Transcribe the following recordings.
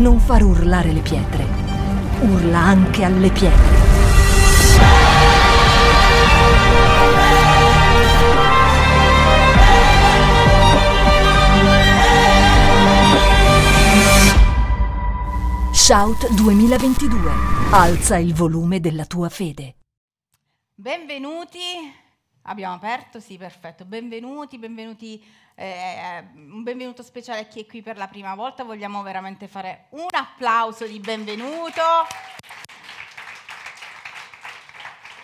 non far urlare le pietre. Urla anche alle pietre. Shout 2022. Alza il volume della tua fede. Benvenuti. Abbiamo aperto? Sì, perfetto. Benvenuti, benvenuti. Eh, un benvenuto speciale a chi è qui per la prima volta. Vogliamo veramente fare un applauso di benvenuto.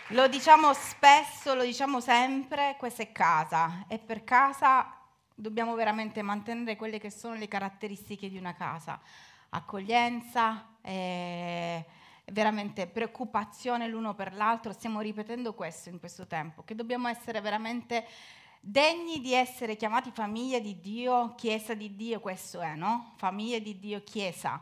Lo diciamo spesso, lo diciamo sempre, questa è casa e per casa dobbiamo veramente mantenere quelle che sono le caratteristiche di una casa. Accoglienza, eh, veramente preoccupazione l'uno per l'altro, stiamo ripetendo questo in questo tempo, che dobbiamo essere veramente degni di essere chiamati famiglia di Dio, chiesa di Dio, questo è, no? Famiglia di Dio, chiesa.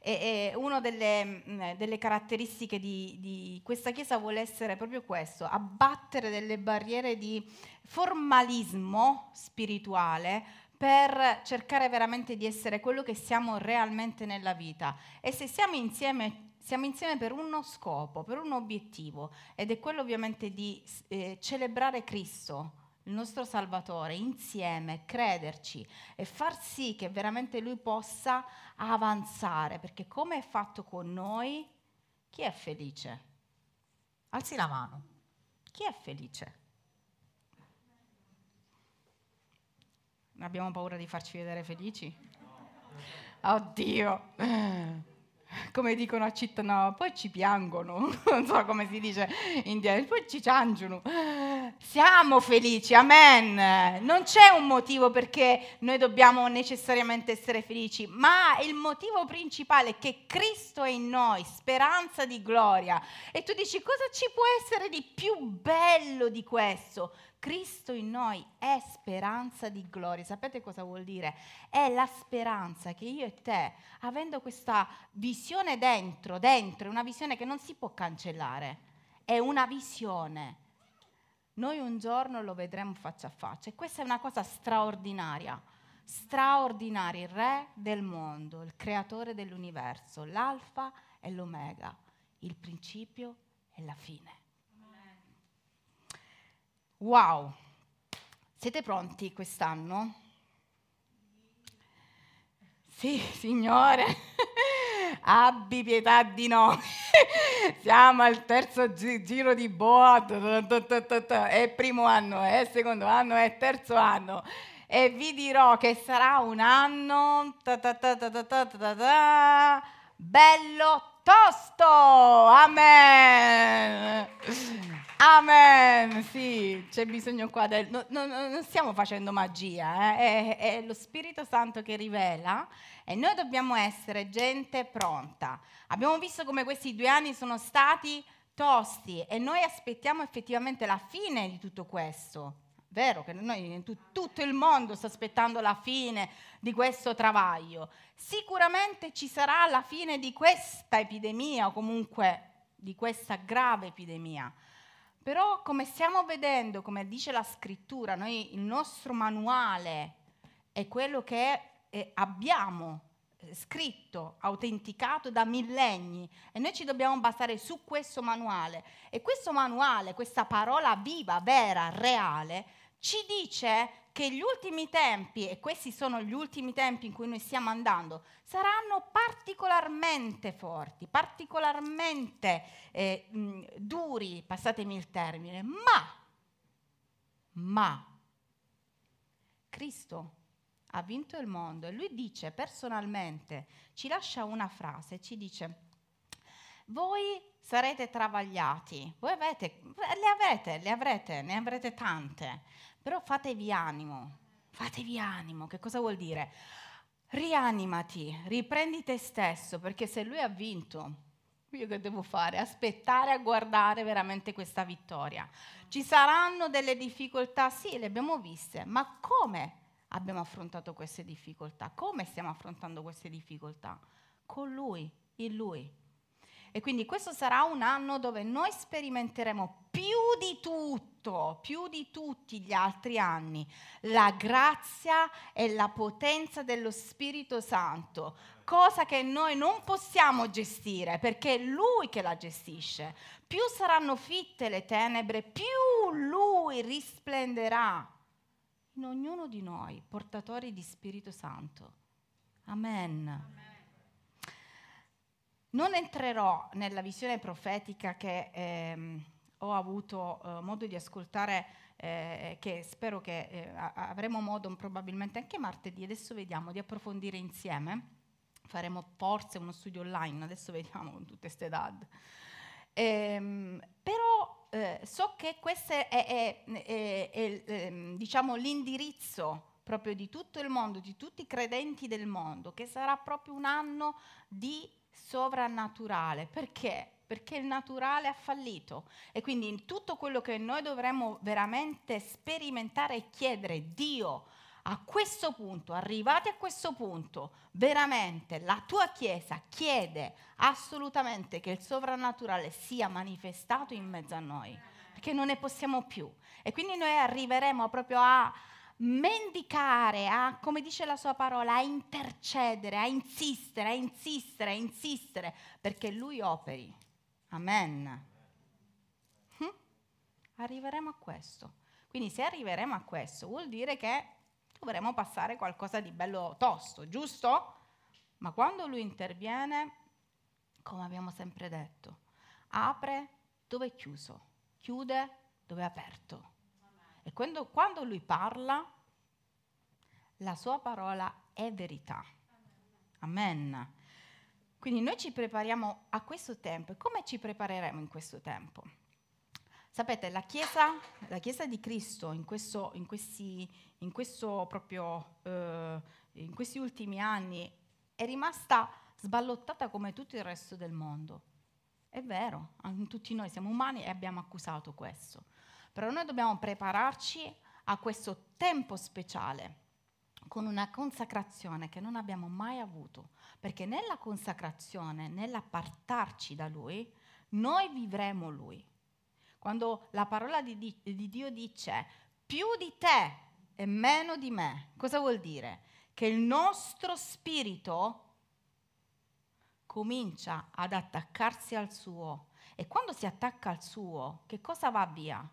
E, e una delle, mh, delle, caratteristiche di, di, questa chiesa vuole essere proprio questo, abbattere delle barriere di formalismo spirituale per cercare veramente di essere quello che siamo realmente nella vita. E se siamo insieme, siamo insieme per uno scopo, per un obiettivo, ed è quello ovviamente di eh, celebrare Cristo, il nostro Salvatore, insieme, crederci e far sì che veramente Lui possa avanzare, perché come è fatto con noi, chi è felice? Alzi la mano. Chi è felice? Abbiamo paura di farci vedere felici? Oddio! Come dicono a città, no, poi ci piangono, non so come si dice in dialetto, poi ci ciangiano. Siamo felici, amen. Non c'è un motivo perché noi dobbiamo necessariamente essere felici, ma il motivo principale è che Cristo è in noi, speranza di gloria. E tu dici cosa ci può essere di più bello di questo? Cristo in noi è speranza di gloria. Sapete cosa vuol dire? È la speranza che io e te, avendo questa visione dentro, dentro, una visione che non si può cancellare, è una visione. Noi un giorno lo vedremo faccia a faccia e questa è una cosa straordinaria. Straordinaria, il re del mondo, il creatore dell'universo, l'alfa e l'omega, il principio e la fine. Wow, siete pronti quest'anno? Sì, Signore, abbi pietà di noi. Siamo al terzo gi- giro di boa, è primo anno, è secondo anno, è terzo anno. E vi dirò che sarà un anno bello tosto. Amen. Amen, sì, c'è bisogno qua del... No, no, non stiamo facendo magia, eh? è, è, lo Spirito Santo che rivela e noi dobbiamo essere gente pronta. Abbiamo visto come questi due anni sono stati tosti e noi aspettiamo effettivamente la fine di tutto questo. Vero che noi, tutto il mondo sta aspettando la fine di questo travaglio. Sicuramente ci sarà la fine di questa epidemia o comunque di questa grave epidemia. Però come stiamo vedendo, come dice la scrittura, noi il nostro manuale è quello che è, abbiamo eh, scritto, autenticato da millenni e noi ci dobbiamo basare su questo manuale. E questo manuale, questa parola viva, vera, reale, ci dice che gli ultimi tempi, e questi sono gli ultimi tempi in cui noi stiamo andando, saranno particolarmente forti, particolarmente eh, mh, duri, passatemi il termine, ma, ma, Cristo ha vinto il mondo e lui dice personalmente, ci lascia una frase, ci dice, voi sarete travagliati, voi avete, le avete, le avrete, ne avrete tante, però fatevi animo, fatevi animo, che cosa vuol dire? Rianimati, riprendi te stesso, perché se lui ha vinto, io che devo fare? Aspettare a guardare veramente questa vittoria. Ci saranno delle difficoltà, sì, le abbiamo viste, ma come abbiamo affrontato queste difficoltà? Come stiamo affrontando queste difficoltà? Con lui, in lui. E quindi questo sarà un anno dove noi sperimenteremo più di tutto tutto, più di tutti gli altri anni, la grazia e la potenza dello Spirito Santo, cosa che noi non possiamo gestire perché è Lui che la gestisce. Più saranno fitte le tenebre, più Lui risplenderà in ognuno di noi, portatori di Spirito Santo. Amen. Amen. Non entrerò nella visione profetica che ehm, ho avuto eh, modo di ascoltare, eh, che spero che eh, avremo modo probabilmente anche martedì, adesso vediamo, di approfondire insieme. Faremo forse uno studio online, adesso vediamo con tutte queste DAD. Ehm, però eh, so che questo è, è, è, è ehm, diciamo, l'indirizzo proprio di tutto il mondo, di tutti i credenti del mondo, che sarà proprio un anno di sovrannaturale. Perché? Perché il naturale ha fallito e quindi in tutto quello che noi dovremmo veramente sperimentare e chiedere, Dio, a questo punto, arrivati a questo punto, veramente la tua Chiesa chiede assolutamente che il sovrannaturale sia manifestato in mezzo a noi, perché non ne possiamo più. E quindi noi arriveremo proprio a, mendicare, a, come dice la sua parola, a intercedere, a insistere, a insistere, a insistere, perché lui operi. Amen. Hm? Arriveremo a questo. Quindi se arriveremo a questo vuol dire che dovremo passare qualcosa di bello tosto, giusto? Ma quando lui interviene, come abbiamo sempre detto, apre dove è chiuso, chiude dove è aperto. E quando, quando lui parla, la sua parola è verità. Amen. Quindi noi ci prepariamo a questo tempo. E come ci prepareremo in questo tempo? Sapete, la Chiesa, la Chiesa di Cristo in, questo, in, questi, in, proprio, eh, in questi ultimi anni è rimasta sballottata come tutto il resto del mondo. È vero, tutti noi siamo umani e abbiamo accusato questo. Però noi dobbiamo prepararci a questo tempo speciale con una consacrazione che non abbiamo mai avuto, perché nella consacrazione, nell'appartarci da Lui, noi vivremo Lui. Quando la parola di, di, di Dio dice più di te e meno di me, cosa vuol dire? Che il nostro spirito comincia ad attaccarsi al suo e quando si attacca al suo, che cosa va via?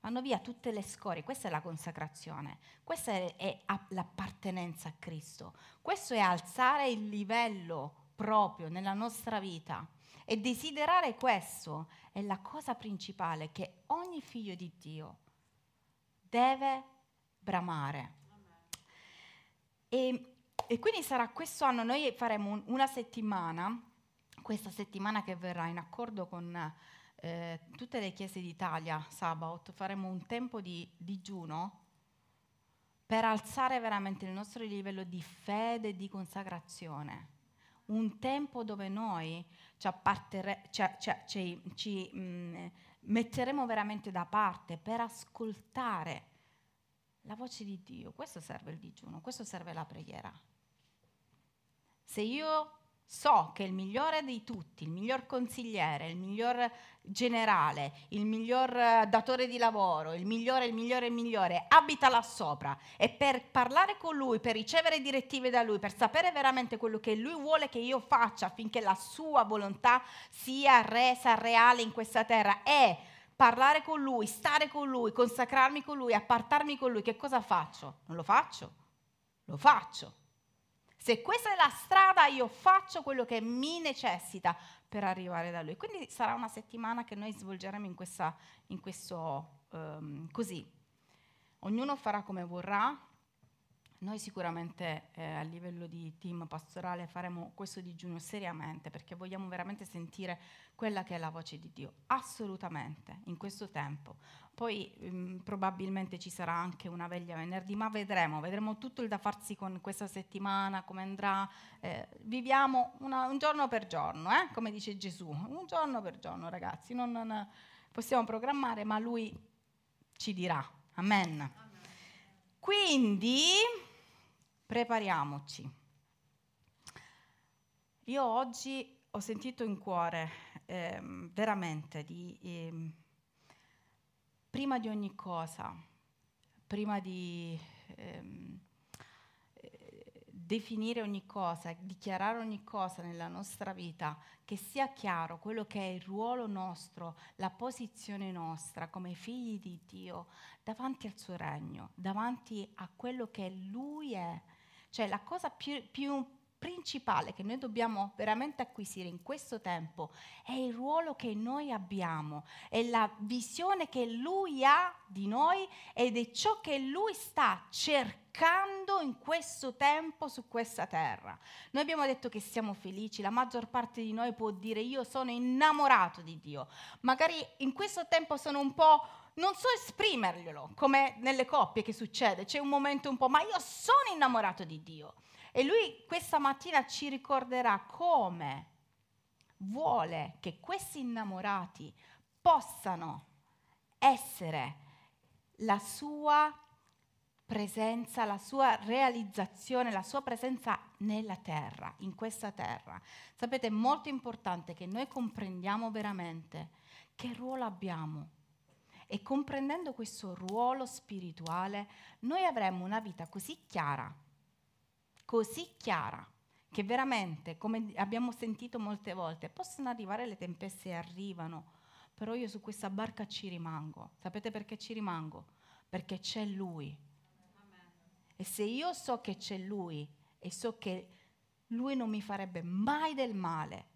Vanno via tutte le scorie, questa è la consacrazione, questa è, è l'appartenenza a Cristo, questo è alzare il livello proprio nella nostra vita e desiderare questo è la cosa principale che ogni figlio di Dio deve bramare. E, e quindi sarà questo anno, noi faremo una settimana, questa settimana che verrà in accordo con eh, tutte le chiese d'Italia, sabato, faremo un tempo di digiuno per alzare veramente il nostro livello di fede e di consacrazione. Un tempo dove noi ci, ci, ci, ci mh, mm, metteremo veramente da parte per ascoltare la voce di Dio. Questo serve il digiuno, questo serve la preghiera. Se io so che il migliore di tutti, il miglior consigliere, il miglior generale, il miglior eh, datore di lavoro, il migliore, il migliore, il migliore, abita là sopra e per parlare con lui, per ricevere direttive da lui, per sapere veramente quello che lui vuole che io faccia affinché la sua volontà sia resa reale in questa terra è parlare con lui, stare con lui, consacrarmi con lui, appartarmi con lui, che cosa faccio? Non lo faccio? Lo faccio se questa è la strada, io faccio quello che mi necessita per arrivare da lui. Quindi sarà una settimana che noi svolgeremo in, questa, in questo um, così. Ognuno farà come vorrà, noi sicuramente eh, a livello di team pastorale faremo questo digiuno seriamente perché vogliamo veramente sentire quella che è la voce di Dio, assolutamente, in questo tempo. Poi mh, mm, probabilmente ci sarà anche una veglia venerdì, ma vedremo, vedremo tutto il da farsi con questa settimana, come andrà. Eh, viviamo una, un giorno per giorno, eh? come dice Gesù, un giorno per giorno ragazzi, non, non possiamo programmare, ma Lui ci dirà. Amen. Amen. Quindi prepariamoci. Io oggi ho sentito in cuore ehm, veramente di, ehm, prima di ogni cosa, prima di eh, definire ogni cosa, dichiarare ogni cosa nella nostra vita, che sia chiaro quello che è il ruolo nostro, la posizione nostra come figli di Dio davanti al suo regno, davanti a quello che Lui è. Cioè la cosa più, più principale che noi dobbiamo veramente acquisire in questo tempo è il ruolo che noi abbiamo, è la visione che Lui ha di noi ed è ciò che Lui sta cercando in questo tempo su questa terra. Noi abbiamo detto che siamo felici, la maggior parte di noi può dire io sono innamorato di Dio, magari in questo tempo sono un po' non so esprimerglielo, come nelle coppie che succede, c'è un momento un po', ma io sono innamorato di Dio. E lui questa mattina ci ricorderà come vuole che questi innamorati possano essere la sua presenza, la sua realizzazione, la sua presenza nella terra, in questa terra. Sapete, è molto importante che noi comprendiamo veramente che ruolo abbiamo. E comprendendo questo ruolo spirituale, noi avremo una vita così chiara così chiara che veramente, come abbiamo sentito molte volte, possono arrivare le tempeste e arrivano, però io su questa barca ci rimango. Sapete perché ci rimango? Perché c'è Lui. E se io so che c'è Lui e so che Lui non mi farebbe mai del male,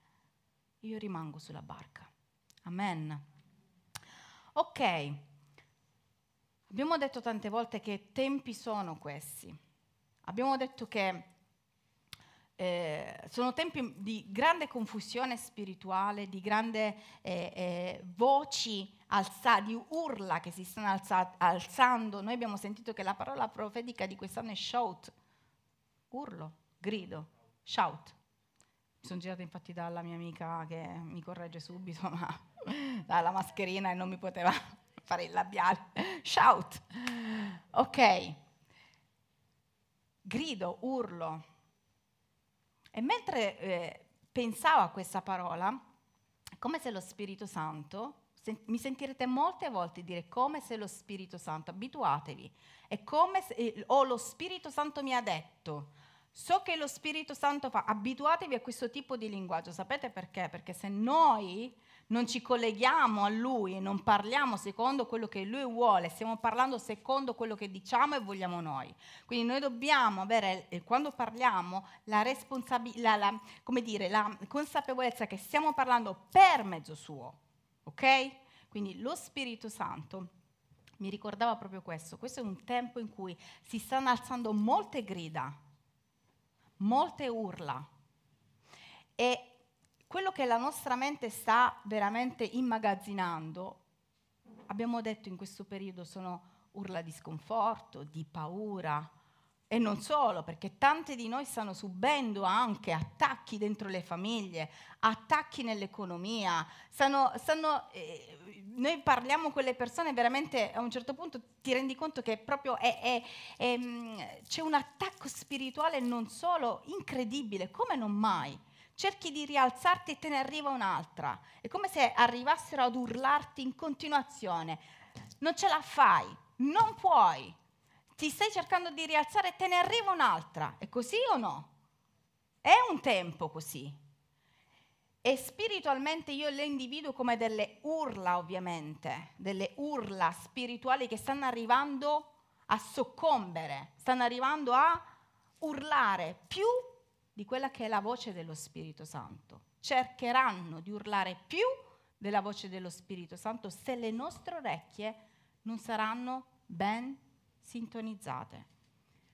io rimango sulla barca. Amen. Ok, abbiamo detto tante volte che tempi sono questi. Abbiamo detto che eh, sono tempi di grande confusione spirituale, di grande eh, eh, voci alzate, di urla che si stanno alza- alzando. Noi abbiamo sentito che la parola profetica di quest'anno è shout, urlo, grido, shout. Mi sono girata infatti dalla mia amica che mi corregge subito, ma dalla mascherina e non mi poteva fare il labiale. Shout. Ok grido, urlo. E mentre eh, pensavo a questa parola, come se lo Spirito Santo, mi sentirete molte volte dire come se lo Spirito Santo, abituatevi, è come se, eh, o lo Spirito Santo mi ha detto, so che lo Spirito Santo fa, abituatevi a questo tipo di linguaggio, sapete perché? Perché se noi non ci colleghiamo a Lui non parliamo secondo quello che Lui vuole, stiamo parlando secondo quello che diciamo e vogliamo noi. Quindi noi dobbiamo avere, eh, quando parliamo, la, la, come dire, la consapevolezza che stiamo parlando per mezzo suo, ok? Quindi lo Spirito Santo mi ricordava proprio questo. Questo è un tempo in cui si stanno alzando molte grida, molte urla. E quello che la nostra mente sta veramente immagazzinando, abbiamo detto in questo periodo, sono urla di sconforto, di paura. E non solo, perché tante di noi stanno subendo anche attacchi dentro le famiglie, attacchi nell'economia. Stanno, stanno, eh, noi parliamo con le persone veramente a un certo punto ti rendi conto che proprio è, è, è, mm, c'è un attacco spirituale non solo incredibile, come non mai cerchi di rialzarti e te ne arriva un'altra. È come se arrivassero ad urlarti in continuazione. Non ce la fai, non puoi. Ti stai cercando di rialzare e te ne arriva un'altra. È così o no? È un tempo così. E spiritualmente io le individuo come delle urla, ovviamente, delle urla spirituali che stanno arrivando a soccombere, stanno arrivando a urlare più di quella che è la voce dello Spirito Santo. Cercheranno di urlare più della voce dello Spirito Santo se le nostre orecchie non saranno ben sintonizzate.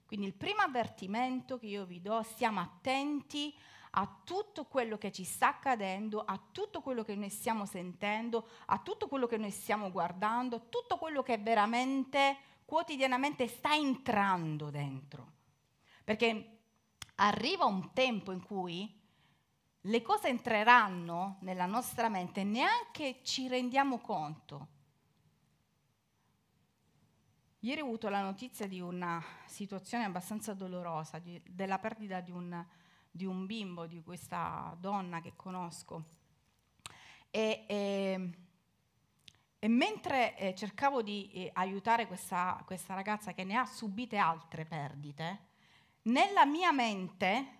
Quindi il primo avvertimento che io vi do, stiamo attenti a tutto quello che ci sta accadendo, a tutto quello che noi stiamo sentendo, a tutto quello che noi stiamo guardando, a tutto quello che veramente quotidianamente sta entrando dentro. Perché arriva un tempo in cui le cose entreranno nella nostra mente e neanche ci rendiamo conto. Ieri ho avuto la notizia di una situazione abbastanza dolorosa, di, della perdita di un, di un, bimbo, di questa donna che conosco. E, e, e mentre eh, cercavo di eh, aiutare questa, questa ragazza che ne ha subite altre perdite, nella mia mente,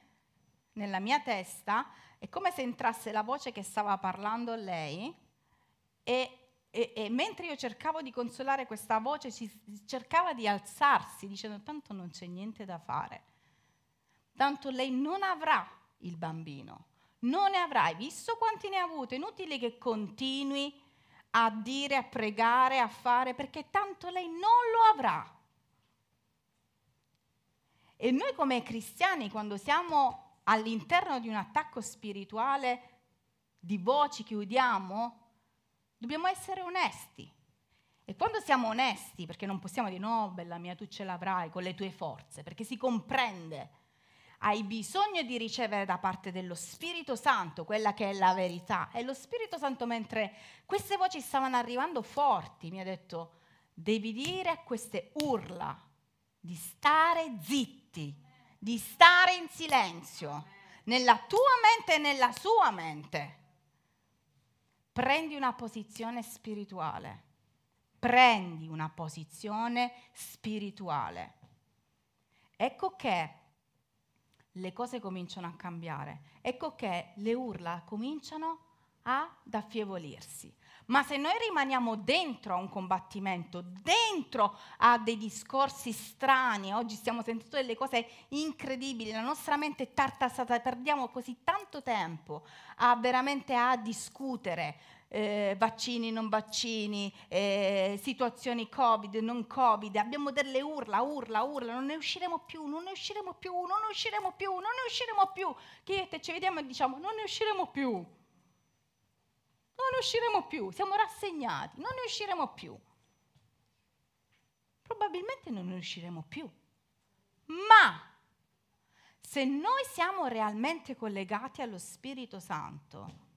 nella mia testa, è come se entrasse la voce che stava parlando lei e, e, e mentre io cercavo di consolare questa voce, ci, cercava di alzarsi dicendo tanto non c'è niente da fare, tanto lei non avrà il bambino, non ne avrai, visto quanti ne ha avuto, è inutile che continui a dire, a pregare, a fare, perché tanto lei non lo avrà. E noi come cristiani, quando siamo all'interno di un attacco spirituale, di voci che udiamo, dobbiamo essere onesti. E quando siamo onesti, perché non possiamo dire no, bella mia, tu ce l'avrai con le tue forze, perché si comprende hai bisogno di ricevere da parte dello Spirito Santo quella che è la verità. E lo Spirito Santo, mentre queste voci stavano arrivando forti, mi ha detto, devi dire a queste urla di stare zitti, di stare in silenzio, nella tua mente e nella sua mente. Prendi una posizione spirituale. Prendi una posizione spirituale. Ecco che le cose cominciano a cambiare. Ecco che le urla cominciano ad affievolirsi. Ma se noi rimaniamo dentro a un combattimento, dentro a dei discorsi strani, oggi stiamo sentendo delle cose incredibili, la nostra mente è tartassata, perdiamo così tanto tempo a veramente a discutere eh, vaccini, non vaccini, eh, situazioni Covid, non Covid, abbiamo delle urla, urla, urla, non ne usciremo più, non ne usciremo più, non ne usciremo più, non ne usciremo più. Chiedete, ci vediamo e diciamo, non ne usciremo più. Non ne usciremo più, siamo rassegnati, non ne usciremo più. Probabilmente non ne usciremo più. Ma se noi siamo realmente collegati allo Spirito Santo,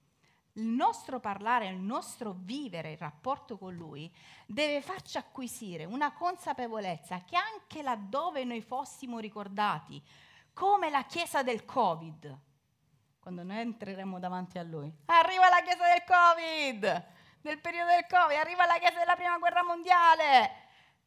il nostro parlare, il nostro vivere il rapporto con Lui deve farci acquisire una consapevolezza che anche laddove noi fossimo ricordati come la Chiesa del Covid, quando noi entreremo davanti a Lui, arriva la Chiesa del Covid, nel periodo del Covid, arriva la Chiesa della Prima Guerra Mondiale,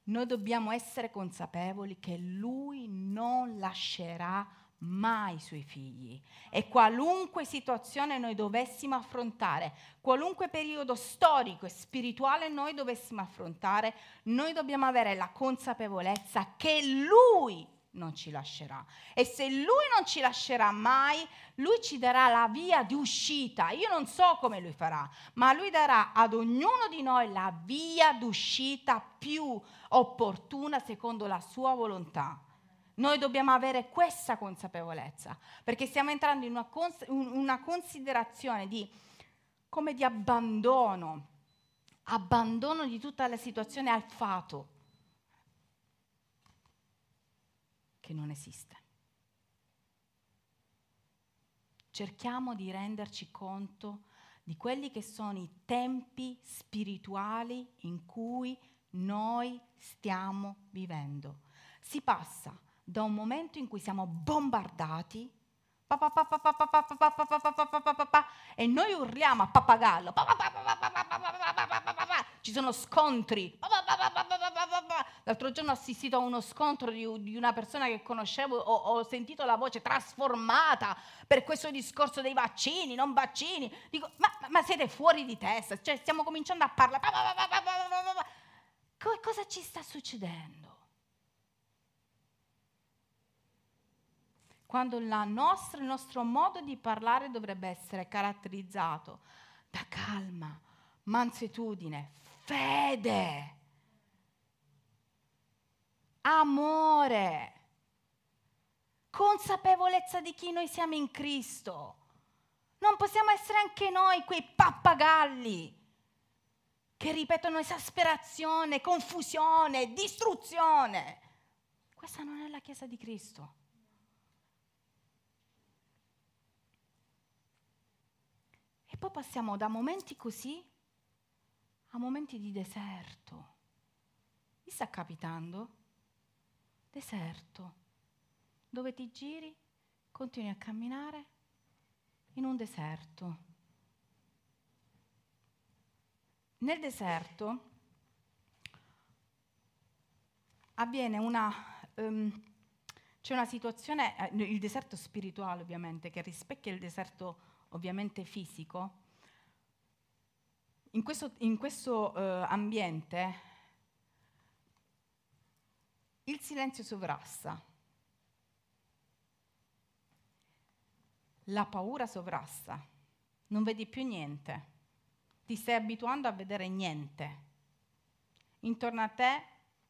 noi dobbiamo essere consapevoli che Lui non lascerà mai i suoi figli. E qualunque situazione noi dovessimo affrontare, qualunque periodo storico e spirituale noi dovessimo affrontare, noi dobbiamo avere la consapevolezza che Lui non ci lascerà. E se Lui non ci lascerà mai, Lui ci darà la via di uscita. Io non so come Lui farà, ma Lui darà ad ognuno di noi la via d'uscita più opportuna secondo la sua volontà. Noi dobbiamo avere questa consapevolezza, perché stiamo entrando in una, cons- una considerazione di, come di abbandono, abbandono di tutta la situazione al fato, che non esiste. Cerchiamo di renderci conto di quelli che sono i tempi spirituali in cui noi stiamo vivendo. Si passa da un momento in cui siamo bombardati e noi urliamo a pappagallo, ci sono scontri. L'altro giorno ho assistito a uno scontro di, una persona che conoscevo, ho, sentito la voce trasformata per questo discorso dei vaccini, non vaccini. Dico, ma, ma siete fuori di testa? Cioè, stiamo cominciando a parlare. Cosa ci sta succedendo? quando nostra, il nostro modo di parlare dovrebbe essere caratterizzato da calma, mansuetudine, fede, amore, consapevolezza di chi noi siamo in Cristo. Non possiamo essere anche noi quei pappagalli che ripetono esasperazione, confusione, distruzione. Questa non è la Chiesa di Cristo. E poi passiamo da momenti così a momenti di deserto. Mi sta capitando? Deserto, dove ti giri, continui a camminare in un deserto. nel deserto avviene una, um, c'è una situazione, eh, il deserto spirituale ovviamente, che rispecchia il deserto ovviamente fisico. In questo, in questo uh, ambiente il silenzio sovrasta, la paura sovrasta, non vedi più niente, ti stai abituando a vedere niente. Intorno a te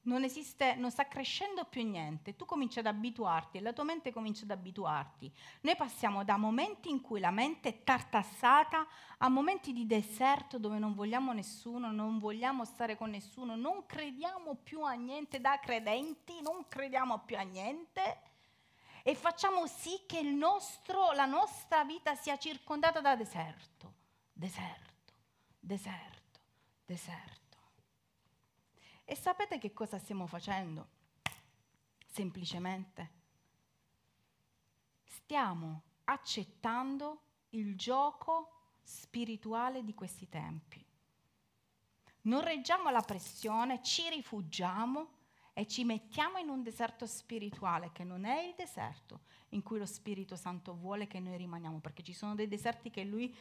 non esiste, non sta crescendo più niente, tu cominci ad abituarti e la tua mente comincia ad abituarti. Noi passiamo da momenti in cui la mente è tartassata a momenti di deserto dove non vogliamo nessuno, non vogliamo stare con nessuno, non crediamo più a niente da credenti, non crediamo più a niente e facciamo sì che nostro, la nostra vita sia circondata da deserto, deserto, deserto, deserto. E sapete che cosa stiamo facendo? Semplicemente stiamo accettando il gioco spirituale di questi tempi. Non reggiamo la pressione, ci rifugiamo e ci mettiamo in un deserto spirituale che non è il deserto in cui lo Spirito Santo vuole che noi rimaniamo, perché ci sono dei deserti che lui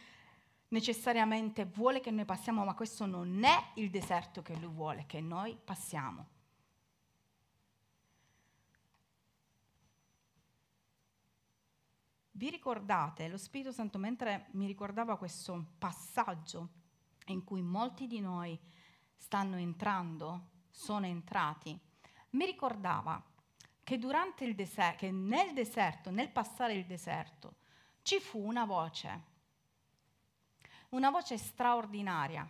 necessariamente vuole che noi passiamo, ma questo non è il deserto che lui vuole che noi passiamo. Vi ricordate, lo Spirito Santo mentre mi ricordava questo passaggio in cui molti di noi stanno entrando, sono entrati, mi ricordava che deserto, che nel deserto, nel passare il deserto, ci fu una voce una voce straordinaria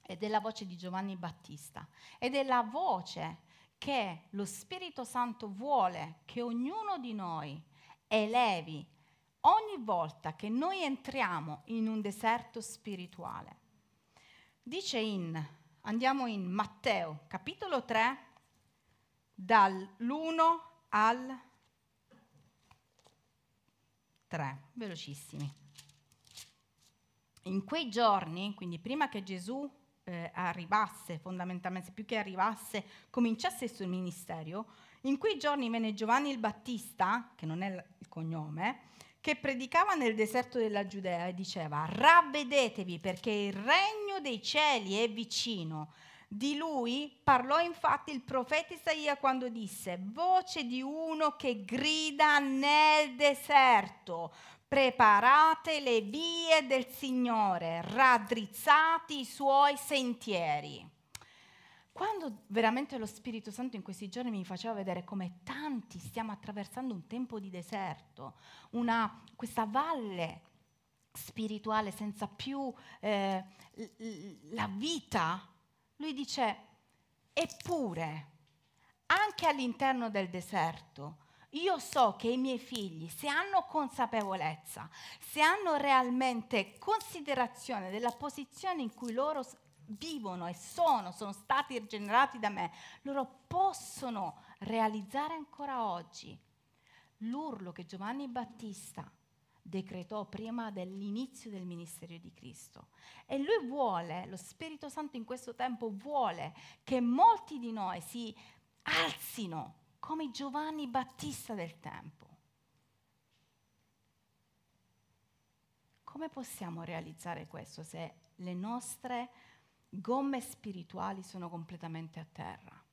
ed è la voce di Giovanni Battista ed è la voce che lo Spirito Santo vuole che ognuno di noi elevi ogni volta che noi entriamo in un deserto spirituale. Dice in, andiamo in Matteo capitolo 3, dall'1 al 3, velocissimi. In quei giorni, quindi prima che Gesù eh, arrivasse, fondamentalmente, più che arrivasse, cominciasse il suo ministero, in quei giorni venne Giovanni il Battista, che non è il cognome, che predicava nel deserto della Giudea e diceva, ravvedetevi perché il regno dei cieli è vicino. Di lui parlò infatti il profeta Isaia quando disse, voce di uno che grida nel deserto, preparate le vie del Signore, raddrizzati i suoi sentieri. Quando veramente lo Spirito Santo in questi giorni mi faceva vedere come tanti stiamo attraversando un tempo di deserto, una, questa valle spirituale senza più eh, la vita, lui dice, eppure, anche all'interno del deserto, io so che i miei figli, se hanno consapevolezza, se hanno realmente considerazione della posizione in cui loro vivono e sono, sono stati rigenerati da me, loro possono realizzare ancora oggi l'urlo che Giovanni Battista decretò prima dell'inizio del ministero di Cristo. E lui vuole, lo Spirito Santo in questo tempo vuole che molti di noi si alzino come Giovanni Battista del tempo. Come possiamo realizzare questo se le nostre gomme spirituali sono completamente a terra?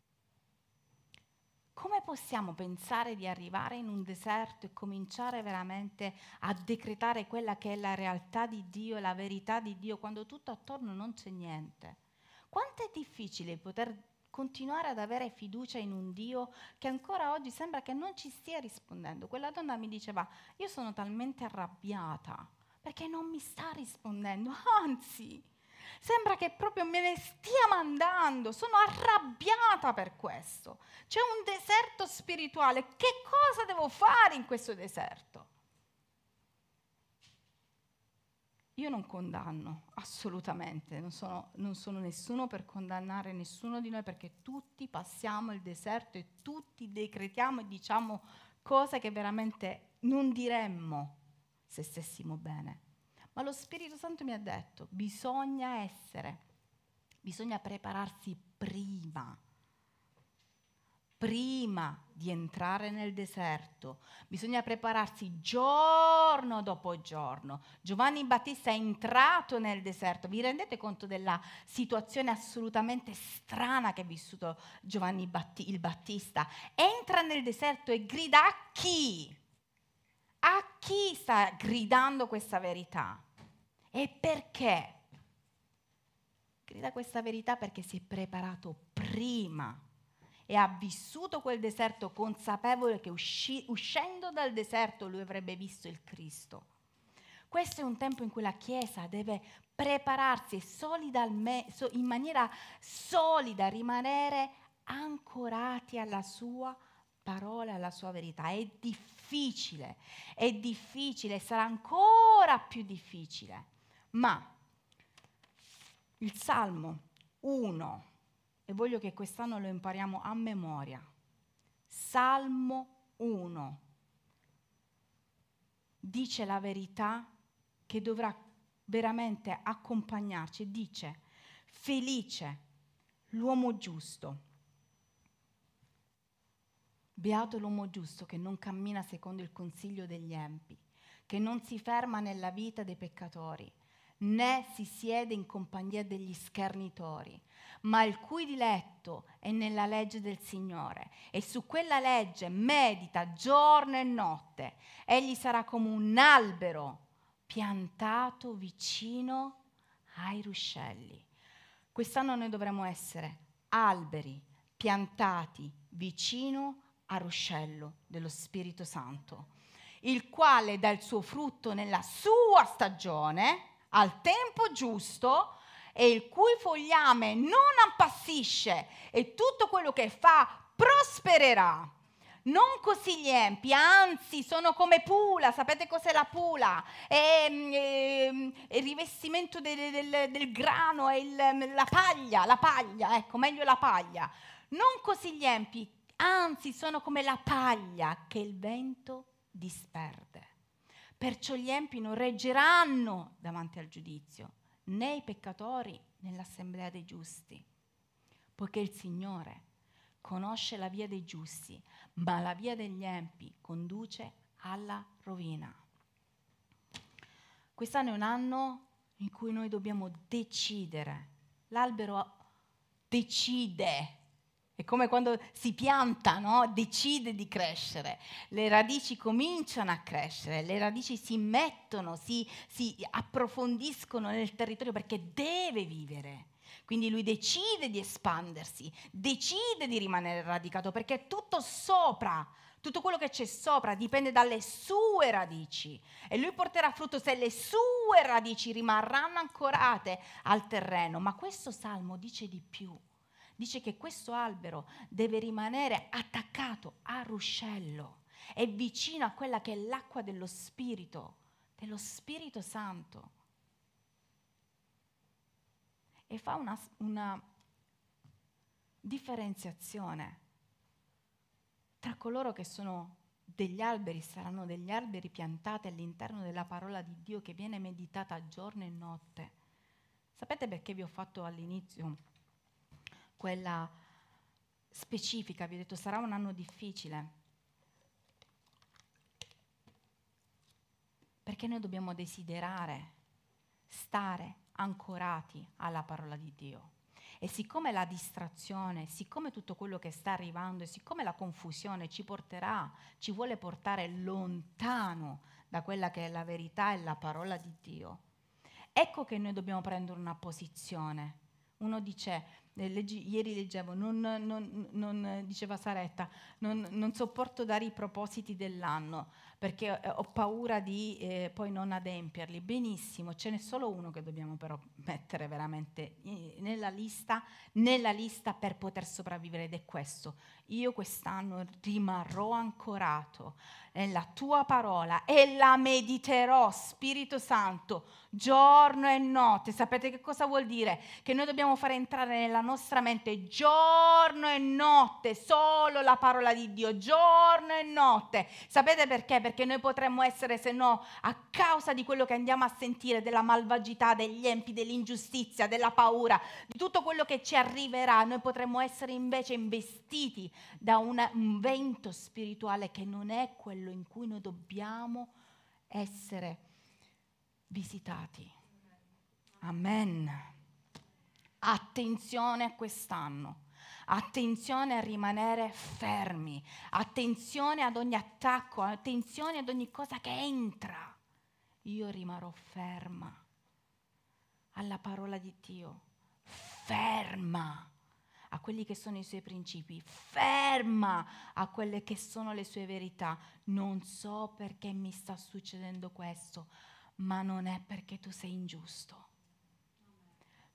Come possiamo pensare di arrivare in un deserto e cominciare veramente a decretare quella che è la realtà di Dio la verità di Dio quando tutto attorno non c'è niente? Quanto è difficile poter continuare ad avere fiducia in un Dio che ancora oggi sembra che non ci stia rispondendo. Quella donna mi diceva, io sono talmente arrabbiata perché non mi sta rispondendo, anzi, sembra che proprio me ne stia mandando, sono arrabbiata per questo. C'è un deserto spirituale, che cosa devo fare in questo deserto? Io non condanno, assolutamente, non sono, non sono, nessuno per condannare nessuno di noi perché tutti passiamo il deserto e tutti decretiamo e diciamo cose che veramente non diremmo se stessimo bene. Ma lo Spirito Santo mi ha detto, bisogna essere Bisogna prepararsi prima prima di entrare nel deserto. Bisogna prepararsi giorno dopo giorno. Giovanni Battista è entrato nel deserto. Vi rendete conto della situazione assolutamente strana che ha vissuto Giovanni Batti- il Battista? Entra nel deserto e grida a chi? A chi sta gridando questa verità? E perché? Grida questa verità perché si è preparato prima e ha vissuto quel deserto consapevole che usci- uscendo dal deserto lui avrebbe visto il Cristo. Questo è un tempo in cui la Chiesa deve prepararsi in maniera solida, rimanere ancorati alla sua parola, alla sua verità. È difficile, è difficile, sarà ancora più difficile. Ma il Salmo 1, e voglio che quest'anno lo impariamo a memoria. Salmo 1 dice la verità che dovrà veramente accompagnarci. Dice, felice l'uomo giusto. Beato l'uomo giusto che non cammina secondo il consiglio degli empi, che non si ferma nella vita dei peccatori, né si siede in compagnia degli schernitori, ma il cui diletto è nella legge del Signore e su quella legge medita giorno e notte. Egli sarà come un albero piantato vicino ai ruscelli. Quest'anno noi dovremo essere alberi piantati vicino al ruscello dello Spirito Santo, il quale dà il suo frutto nella sua stagione, al tempo giusto, e il cui fogliame non appassisce e tutto quello che fa prospererà. Non così gli empi, anzi sono come pula, sapete cos'è la pula? È, è, ehm, è il rivestimento del, del, del grano, è il, la paglia, la paglia, ecco, meglio la paglia. Non così gli empi, anzi sono come la paglia che il vento disperde. Perciò gli empi non reggeranno davanti al giudizio, né i peccatori nell'assemblea dei giusti, poiché il Signore conosce la via dei giusti, ma la via degli empi conduce alla rovina. Quest'anno è un anno in cui noi dobbiamo decidere. L'albero decide è come quando si pianta, no? decide di crescere, le radici cominciano a crescere, le radici si mettono, si, si approfondiscono nel territorio perché deve vivere. Quindi lui decide di espandersi, decide di rimanere radicato perché tutto sopra, tutto quello che c'è sopra dipende dalle sue radici e lui porterà frutto se le sue radici rimarranno ancorate al terreno. Ma questo salmo dice di più dice che questo albero deve rimanere attaccato a ruscello, è vicino a quella che è l'acqua dello Spirito, dello Spirito Santo. E fa una, una differenziazione tra coloro che sono degli alberi, saranno degli alberi piantati all'interno della parola di Dio che viene meditata giorno e notte. Sapete perché vi ho fatto all'inizio quella specifica, vi ho detto sarà un anno difficile. Perché noi dobbiamo desiderare stare ancorati alla parola di Dio. E siccome la distrazione, siccome tutto quello che sta arrivando e siccome la confusione ci porterà, ci vuole portare lontano da quella che è la verità e la parola di Dio, ecco che noi dobbiamo prendere una posizione. Uno dice, Leggi, ieri leggevo, non, non, non, diceva Saretta, non, sopporto dare i propositi dell'anno perché ho paura di eh, poi non adempierli. Benissimo, ce n'è solo uno che dobbiamo però mettere veramente nella lista, nella lista per poter sopravvivere ed è questo, io quest'anno rimarrò ancorato nella tua parola e la mediterò, Spirito Santo, giorno e notte. Sapete che cosa vuol dire? Che noi dobbiamo fare entrare nella nostra mente giorno e notte solo la parola di Dio, giorno e notte. Sapete perché? Perché noi potremmo essere, se no, a causa di quello che andiamo a sentire, della malvagità, degli empi, dell'ingiustizia, della paura, di tutto quello che ci arriverà, noi potremmo essere invece investiti da un vento spirituale che non è quello in cui noi dobbiamo essere visitati. Amen. Attenzione a quest'anno. Attenzione a rimanere fermi, attenzione ad ogni attacco, attenzione ad ogni cosa che entra. Io rimarrò ferma alla parola di Dio, ferma a quelli che sono i suoi principi, ferma a quelle che sono le sue verità. Non so perché mi sta succedendo questo, ma non è perché tu sei ingiusto,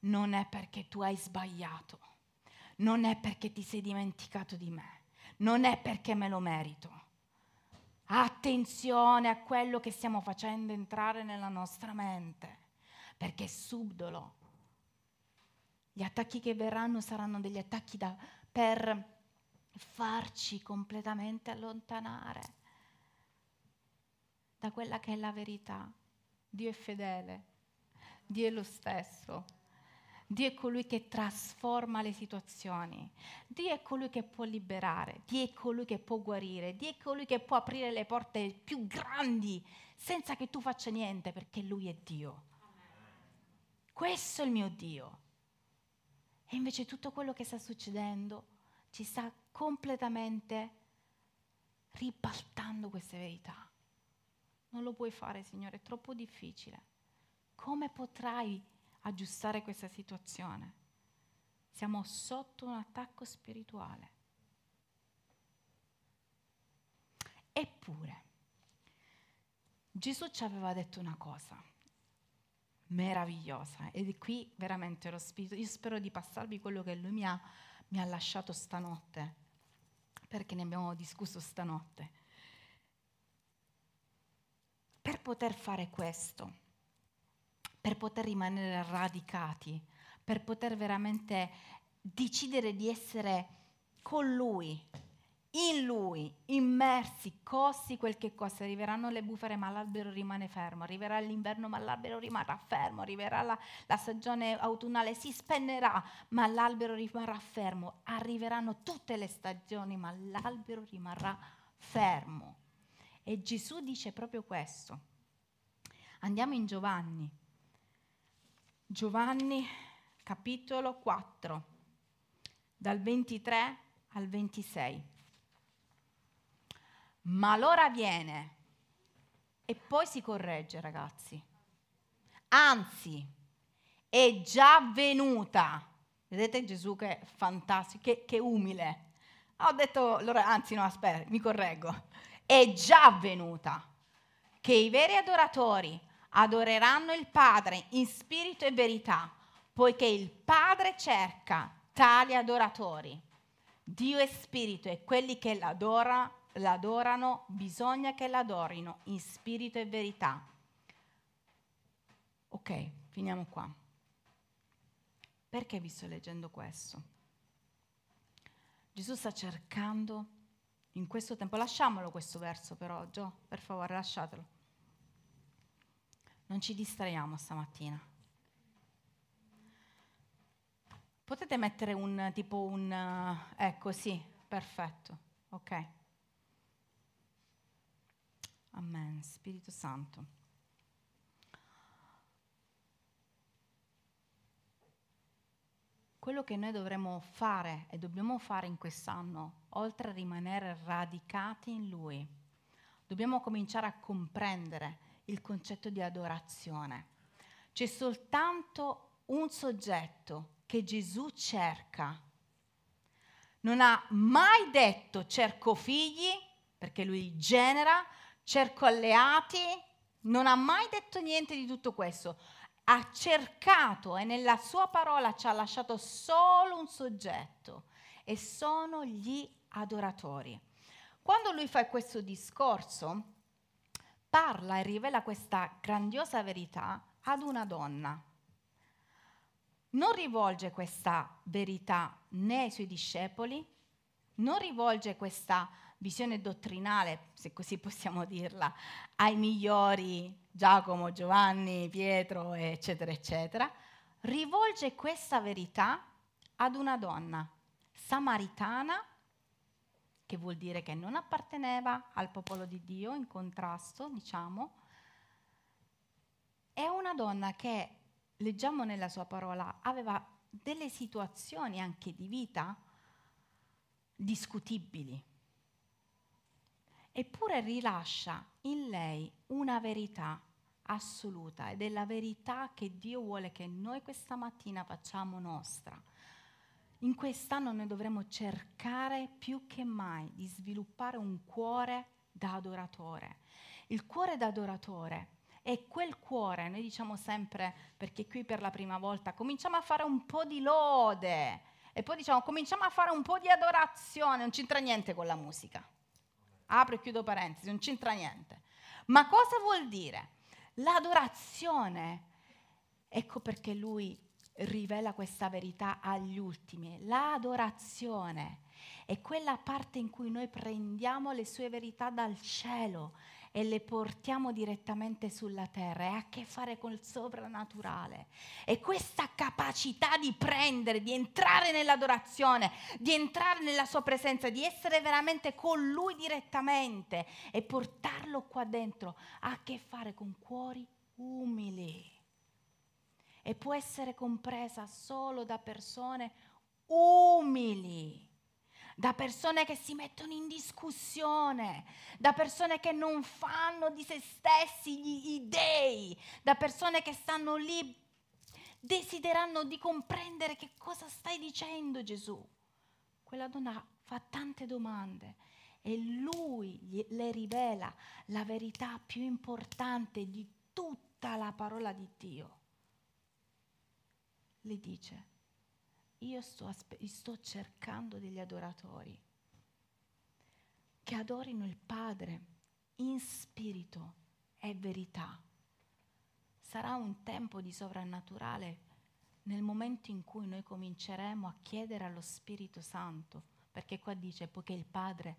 non è perché tu hai sbagliato, non è perché ti sei dimenticato di me, non è perché me lo merito. Attenzione a quello che stiamo facendo entrare nella nostra mente, perché è subdolo. Gli attacchi che verranno saranno degli attacchi da, per farci completamente allontanare da quella che è la verità. Dio è fedele, Dio è lo stesso. Dio è colui che trasforma le situazioni, Dio è colui che può liberare, Dio è colui che può guarire, Dio è colui che può aprire le porte più grandi senza che tu faccia niente perché Lui è Dio. Questo è il mio Dio. E invece tutto quello che sta succedendo ci sta completamente ribaltando queste verità. Non lo puoi fare, Signore, è troppo difficile. Come potrai aggiustare questa situazione? Siamo sotto un attacco spirituale. Eppure, Gesù ci aveva detto una cosa meravigliosa. Ed qui veramente lo Spirito, io spero di passarvi quello che Lui mi ha, mi ha lasciato stanotte, perché ne abbiamo discusso stanotte. Per poter fare questo, per poter rimanere radicati, per poter veramente decidere di essere con Lui, in Lui, immersi, costi quel che costa, arriveranno le bufere ma l'albero rimane fermo, arriverà l'inverno ma l'albero rimarrà fermo, arriverà la, la stagione autunnale, si spennerà ma l'albero rimarrà fermo, arriveranno tutte le stagioni ma l'albero rimarrà fermo. E Gesù dice proprio questo. Andiamo in Giovanni. Giovanni capitolo 4, dal 23 al 26. Ma l'ora viene e poi si corregge, ragazzi. Anzi, è già venuta. Vedete Gesù che fantastico, che, che umile. Ho detto, anzi no, aspetta, mi correggo è già avvenuta, che i veri adoratori adoreranno il Padre in spirito e verità, poiché il Padre cerca tali adoratori. Dio è spirito e quelli che l'adora, l'adorano bisogna che l'adorino in spirito e verità. Ok, finiamo qua. Perché vi sto leggendo questo? Gesù sta cercando in questo tempo. Lasciamolo questo verso però, Gio, per favore, lasciatelo. Non ci distraiamo stamattina. Potete mettere un tipo un... Uh, ecco, sì, perfetto, ok. Amen, Spirito Santo. quello che noi dovremmo fare e dobbiamo fare in quest'anno, oltre a rimanere radicati in Lui, dobbiamo cominciare a comprendere il concetto di adorazione. C'è soltanto un soggetto che Gesù cerca. Non ha mai detto cerco figli, perché lui genera, cerco alleati, non ha mai detto niente di tutto questo ha cercato e nella sua parola ci ha lasciato solo un soggetto e sono gli adoratori. Quando lui fa questo discorso, parla e rivela questa grandiosa verità ad una donna. Non rivolge questa verità né ai suoi discepoli, non rivolge questa visione dottrinale, se così possiamo dirla, ai migliori Giacomo, Giovanni, Pietro, eccetera, eccetera, rivolge questa verità ad una donna samaritana, che vuol dire che non apparteneva al popolo di Dio, in contrasto, diciamo, è una donna che, leggiamo nella sua parola, aveva delle situazioni anche di vita discutibili. Eppure rilascia in lei una verità assoluta ed è la verità che Dio vuole che noi questa mattina facciamo nostra. In quest'anno noi dovremo cercare più che mai di sviluppare un cuore da adoratore. Il cuore da adoratore è quel cuore, noi diciamo sempre, perché qui per la prima volta cominciamo a fare un po' di lode e poi diciamo cominciamo a fare un po' di adorazione, non c'entra niente con la musica. Apro e chiudo parentesi, non c'entra niente. Ma cosa vuol dire? L'adorazione, ecco perché lui rivela questa verità agli ultimi. L'adorazione è quella parte in cui noi prendiamo le sue verità dal cielo e le portiamo direttamente sulla terra, ha a che fare col soprannaturale. E questa capacità di prendere, di entrare nell'adorazione, di entrare nella sua presenza, di essere veramente con lui direttamente e portarlo qua dentro, ha a che fare con cuori umili. E può essere compresa solo da persone umili da persone che si mettono in discussione, da persone che non fanno di se stessi gli dei, da persone che stanno lì desiderando di comprendere che cosa stai dicendo Gesù. Quella donna fa tante domande e lui le rivela la verità più importante di tutta la parola di Dio. Le dice, io sto, aspe- sto cercando degli adoratori che adorino il Padre in spirito e verità. Sarà un tempo di sovrannaturale nel momento in cui noi cominceremo a chiedere allo Spirito Santo, perché qua dice poiché il Padre,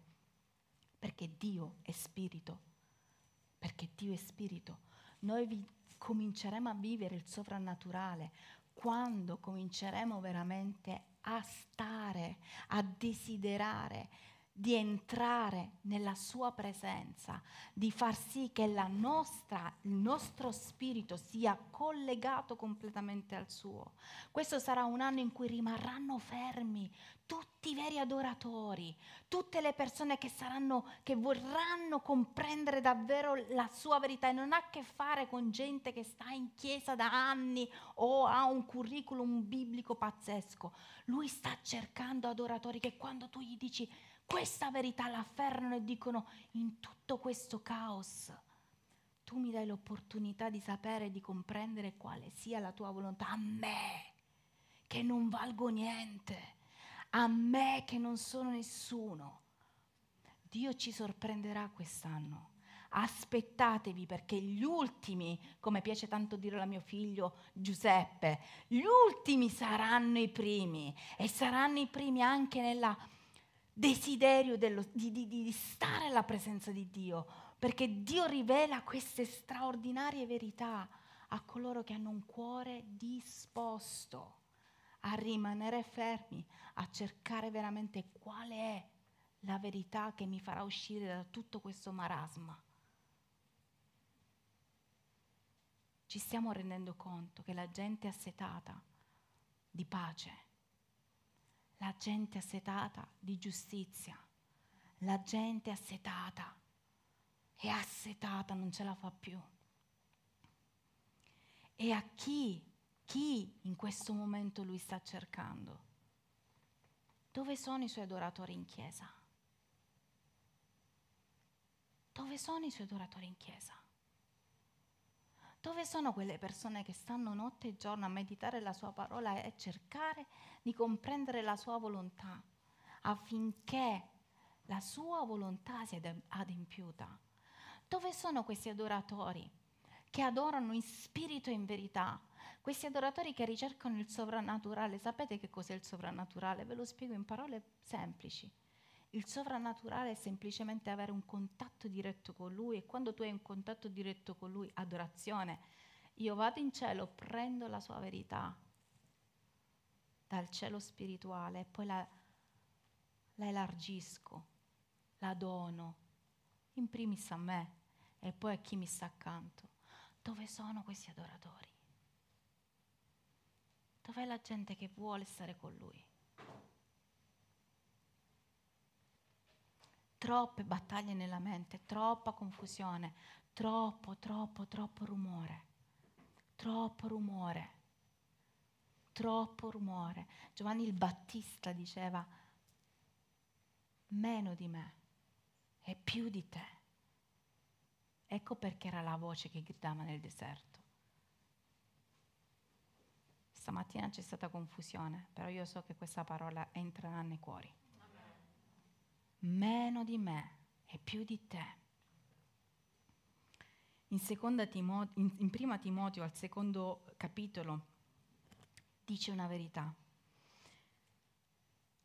perché Dio è spirito, perché Dio è spirito, noi vi cominceremo a vivere il sovrannaturale, quando cominceremo veramente a stare, a desiderare di entrare nella sua presenza, di far sì che nostra, il nostro spirito sia collegato completamente al suo. Questo sarà un anno in cui rimarranno fermi tutti i veri adoratori, tutte le persone che saranno, che vorranno comprendere davvero la sua verità e non ha a che fare con gente che sta in chiesa da anni o ha un curriculum biblico pazzesco. Lui sta cercando adoratori che quando tu gli dici questa verità la afferrano e dicono in tutto questo caos tu mi dai l'opportunità di sapere e di comprendere quale sia la tua volontà a me, che non valgo niente, a me che non sono nessuno. Dio ci sorprenderà quest'anno. Aspettatevi perché gli ultimi, come piace tanto dire a mio figlio Giuseppe, gli ultimi saranno i primi e saranno i primi anche nella desiderio dello, di, di, di stare alla presenza di Dio, perché Dio rivela queste straordinarie verità a coloro che hanno un cuore disposto a rimanere fermi, a cercare veramente qual è la verità che mi farà uscire da tutto questo marasma. Ci stiamo rendendo conto che la gente è assetata di pace la gente assetata di giustizia, la gente assetata è assetata, non ce la fa più. E a chi, chi in questo momento lui sta cercando? Dove sono i suoi adoratori in chiesa? Dove sono i suoi adoratori in chiesa? Dove sono quelle persone che stanno notte e giorno a meditare la sua parola e cercare di comprendere la sua volontà? affinché la sua volontà sia adempiuta. Dove sono questi adoratori che adorano in spirito e in verità? Questi adoratori che ricercano il sovrannaturale, sapete che cos'è il sovrannaturale? Ve lo spiego in parole semplici. Il sovrannaturale è semplicemente avere un contatto diretto con Lui e quando tu hai un contatto diretto con Lui, adorazione, io vado in cielo, prendo la sua verità dal cielo spirituale e poi la, la elargisco, la dono, in primis a me e poi a chi mi sta accanto. Dove sono questi adoratori? Dov'è la gente che vuole stare con lui? Troppe battaglie nella mente, troppa confusione, troppo, troppo, troppo rumore, troppo rumore, troppo rumore. Giovanni il Battista diceva, meno di me e più di te. Ecco perché era la voce che gridava nel deserto. Stamattina c'è stata confusione, però io so che questa parola entrerà nei cuori. Meno di me e più di te. In, Timoteo, in, in prima Timoteo, al secondo capitolo, dice una verità.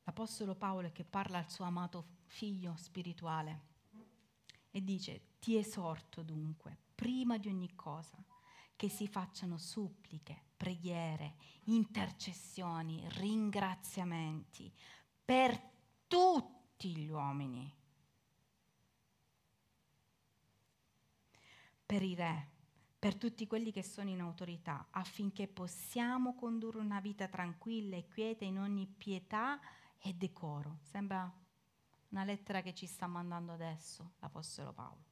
L'Apostolo Paolo che parla al suo amato figlio spirituale e dice, ti esorto dunque, prima di ogni cosa, che si facciano suppliche, preghiere, intercessioni, ringraziamenti per tutti gli uomini, per i re, per tutti quelli che sono in autorità, affinché possiamo condurre una vita tranquilla e quieta in ogni pietà e decoro. Sembra una lettera che ci sta mandando adesso l'Apostolo Paolo.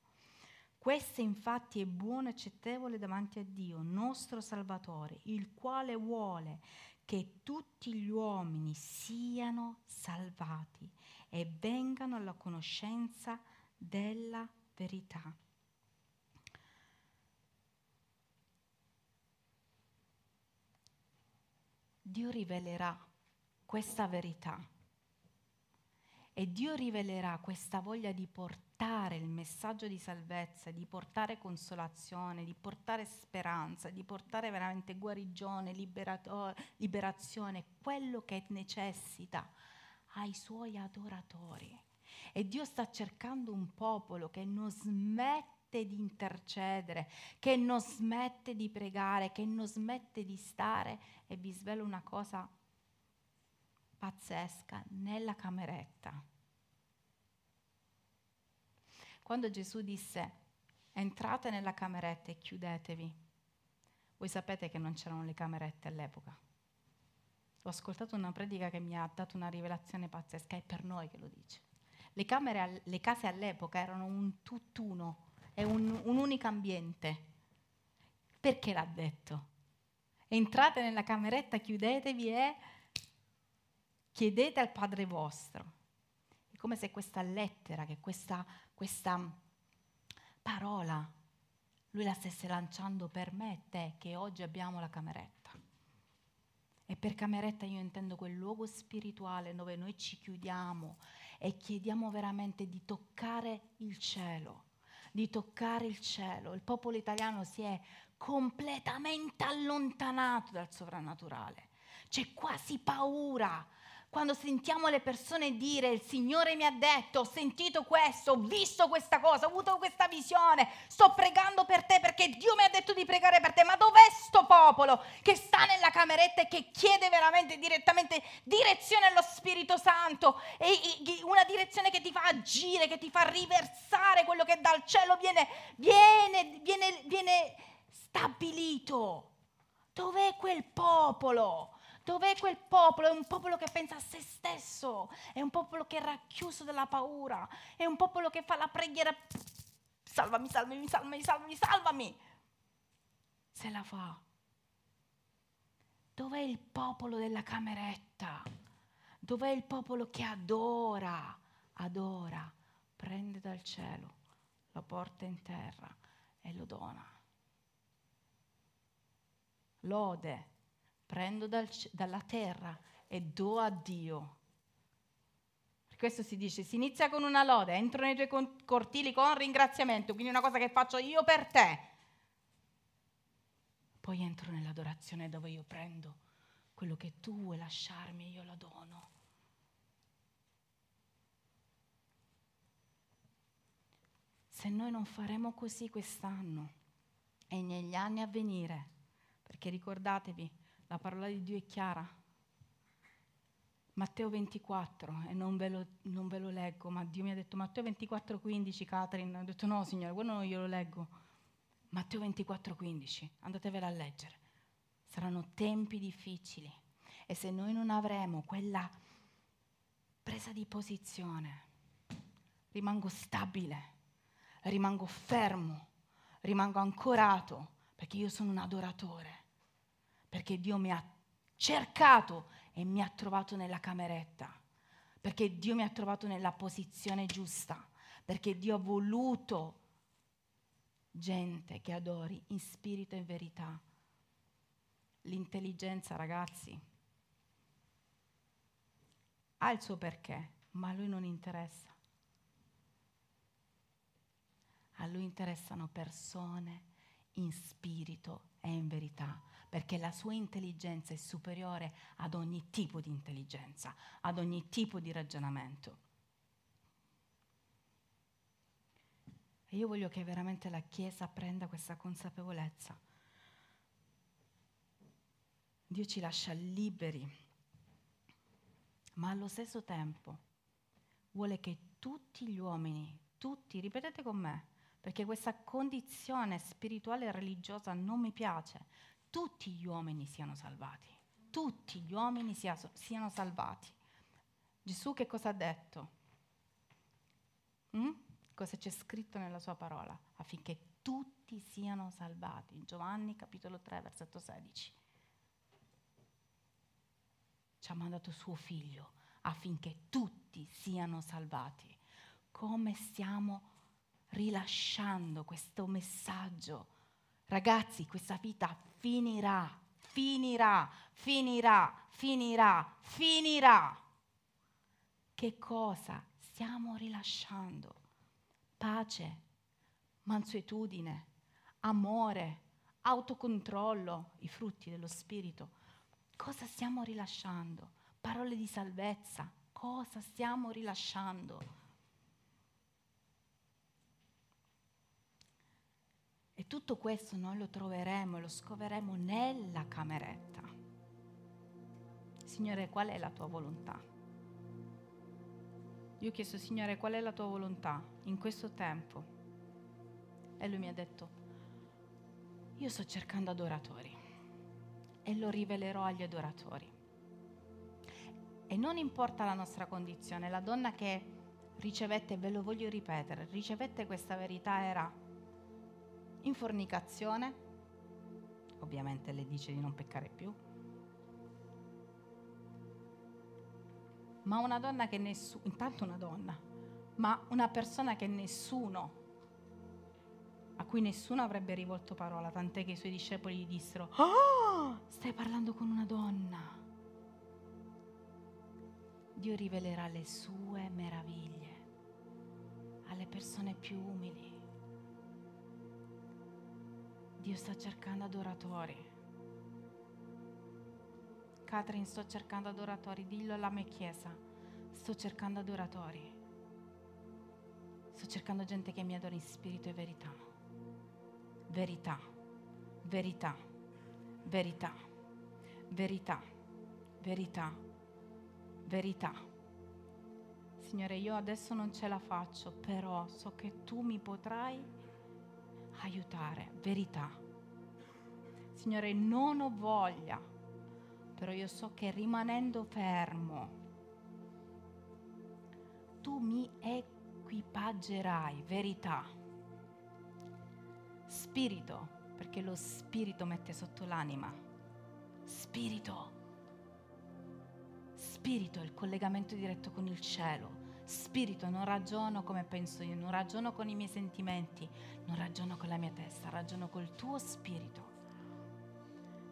Questo infatti è buono e accettevole davanti a Dio, nostro Salvatore, il quale vuole che tutti gli uomini siano salvati e vengano alla conoscenza della verità. Dio rivelerà questa verità e Dio rivelerà questa voglia di portare il messaggio di salvezza, di portare consolazione, di portare speranza, di portare veramente guarigione, liberazione, quello che necessita ai suoi adoratori. E Dio sta cercando un popolo che non smette di intercedere, che non smette di pregare, che non smette di stare. E vi svelo una cosa pazzesca nella cameretta. Quando Gesù disse entrate nella cameretta e chiudetevi, voi sapete che non c'erano le camerette all'epoca. Ho ascoltato una predica che mi ha dato una rivelazione pazzesca, è per noi che lo dice. Le, camere, le case all'epoca erano un tutt'uno, è un, un unico ambiente. Perché l'ha detto? Entrate nella cameretta, chiudetevi e chiedete al Padre vostro. Come se questa lettera, che questa, questa parola, lui la stesse lanciando per me e te, che oggi abbiamo la cameretta. E per cameretta io intendo quel luogo spirituale dove noi ci chiudiamo e chiediamo veramente di toccare il cielo, di toccare il cielo. Il popolo italiano si è completamente allontanato dal sovrannaturale. C'è quasi paura quando sentiamo le persone dire il Signore mi ha detto, ho sentito questo, ho visto questa cosa, ho avuto questa visione, sto pregando per te perché Dio mi ha detto di pregare per te, ma dov'è sto popolo che sta nella cameretta e che chiede veramente direttamente direzione allo Spirito Santo e una direzione che ti fa agire, che ti fa riversare quello che dal cielo viene, viene, viene, viene stabilito? Dov'è quel popolo? Dov'è quel popolo? È un popolo che pensa a se stesso, è un popolo che è racchiuso dalla paura, è un popolo che fa la preghiera, salvami, salvami, salvami, salvami, salvami. Se la fa. Dov'è il popolo della cameretta? Dov'è il popolo che adora, adora, prende dal cielo, lo porta in terra e lo dona? Lode prendo dal, dalla terra e do a Dio. questo si dice, si inizia con una lode, entro nei tuoi cortili con ringraziamento, quindi una cosa che faccio io per te. Poi entro nell'adorazione dove io prendo quello che tu vuoi lasciarmi e io lo dono. Se noi non faremo così quest'anno e negli anni a venire, perché ricordatevi, la parola di Dio è chiara, Matteo 24, e non ve, lo, non ve, lo, leggo, ma Dio mi ha detto Matteo 24, 15, Catherine, ho detto no signore, quello non glielo leggo. Matteo 24, 15, andatevela a leggere. Saranno tempi difficili e se noi non avremo quella presa di posizione, rimango stabile, rimango fermo, rimango ancorato, perché io sono un adoratore, perché Dio mi ha cercato e mi ha trovato nella cameretta, perché Dio mi ha trovato nella posizione giusta, perché Dio ha voluto gente che adori in spirito e in verità. L'intelligenza, ragazzi, ha il suo perché, ma a lui non interessa. A lui interessano persone in spirito e in verità perché la sua intelligenza è superiore ad ogni tipo di intelligenza, ad ogni tipo di ragionamento. E io voglio che veramente la Chiesa prenda questa consapevolezza. Dio ci lascia liberi, ma allo stesso tempo vuole che tutti gli uomini, tutti, ripetete con me, perché questa condizione spirituale e religiosa non mi piace, tutti gli uomini siano salvati, tutti gli uomini siano salvati. Gesù che cosa ha detto? Mm? Cosa c'è scritto nella sua parola? Affinché tutti siano salvati. Giovanni capitolo 3, versetto 16. Ci ha mandato suo figlio affinché tutti siano salvati. Come stiamo rilasciando questo messaggio? Ragazzi, questa vita finirà, finirà, finirà, finirà, finirà. Che cosa stiamo rilasciando? Pace, mansuetudine, amore, autocontrollo, i frutti dello Spirito. Cosa stiamo rilasciando? Parole di salvezza. Cosa stiamo rilasciando? Tutto questo noi lo troveremo lo scoveremo nella cameretta. Signore, qual è la tua volontà? Io ho chiesto, Signore, qual è la tua volontà in questo tempo? E lui mi ha detto, io sto cercando adoratori e lo rivelerò agli adoratori. E non importa la nostra condizione, la donna che ricevette, ve lo voglio ripetere, ricevette questa verità era in fornicazione, ovviamente le dice di non peccare più, ma una donna che nessuno, intanto una donna, ma una persona che nessuno, a cui nessuno avrebbe rivolto parola, tant'è che i suoi discepoli gli dissero, oh, stai parlando con una donna. Dio rivelerà le sue meraviglie alle persone più umili. Dio sta cercando adoratori. Catherine, sto cercando adoratori. Dillo alla mia chiesa. Sto cercando adoratori. Sto cercando gente che mi adora in spirito e verità. Verità, verità, verità, verità, verità, verità. Signore, io adesso non ce la faccio, però so che tu mi potrai aiutare, verità. Signore, non ho voglia, però io so che rimanendo fermo, tu mi equipaggerai, verità. Spirito, perché lo spirito mette sotto l'anima. Spirito. Spirito, il collegamento diretto con il cielo spirito, non ragiono come penso io, non ragiono con i miei sentimenti, non ragiono con la mia testa, ragiono col tuo spirito.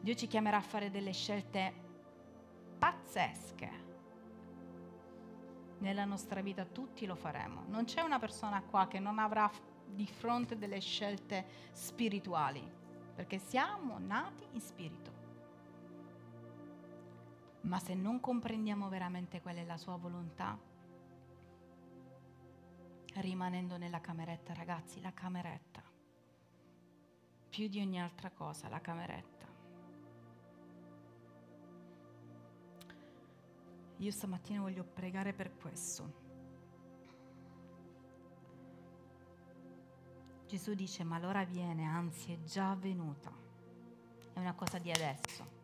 Dio ci chiamerà a fare delle scelte pazzesche. nella nostra vita tutti lo faremo. Non c'è una persona qua che non avrà di fronte delle scelte spirituali, perché siamo nati in spirito. Ma se non comprendiamo veramente qual è la sua volontà, rimanendo nella cameretta, ragazzi, la cameretta, più di ogni altra cosa, la cameretta. Io stamattina voglio pregare per questo. Gesù dice, ma l'ora viene, anzi è già venuta. È una cosa di adesso.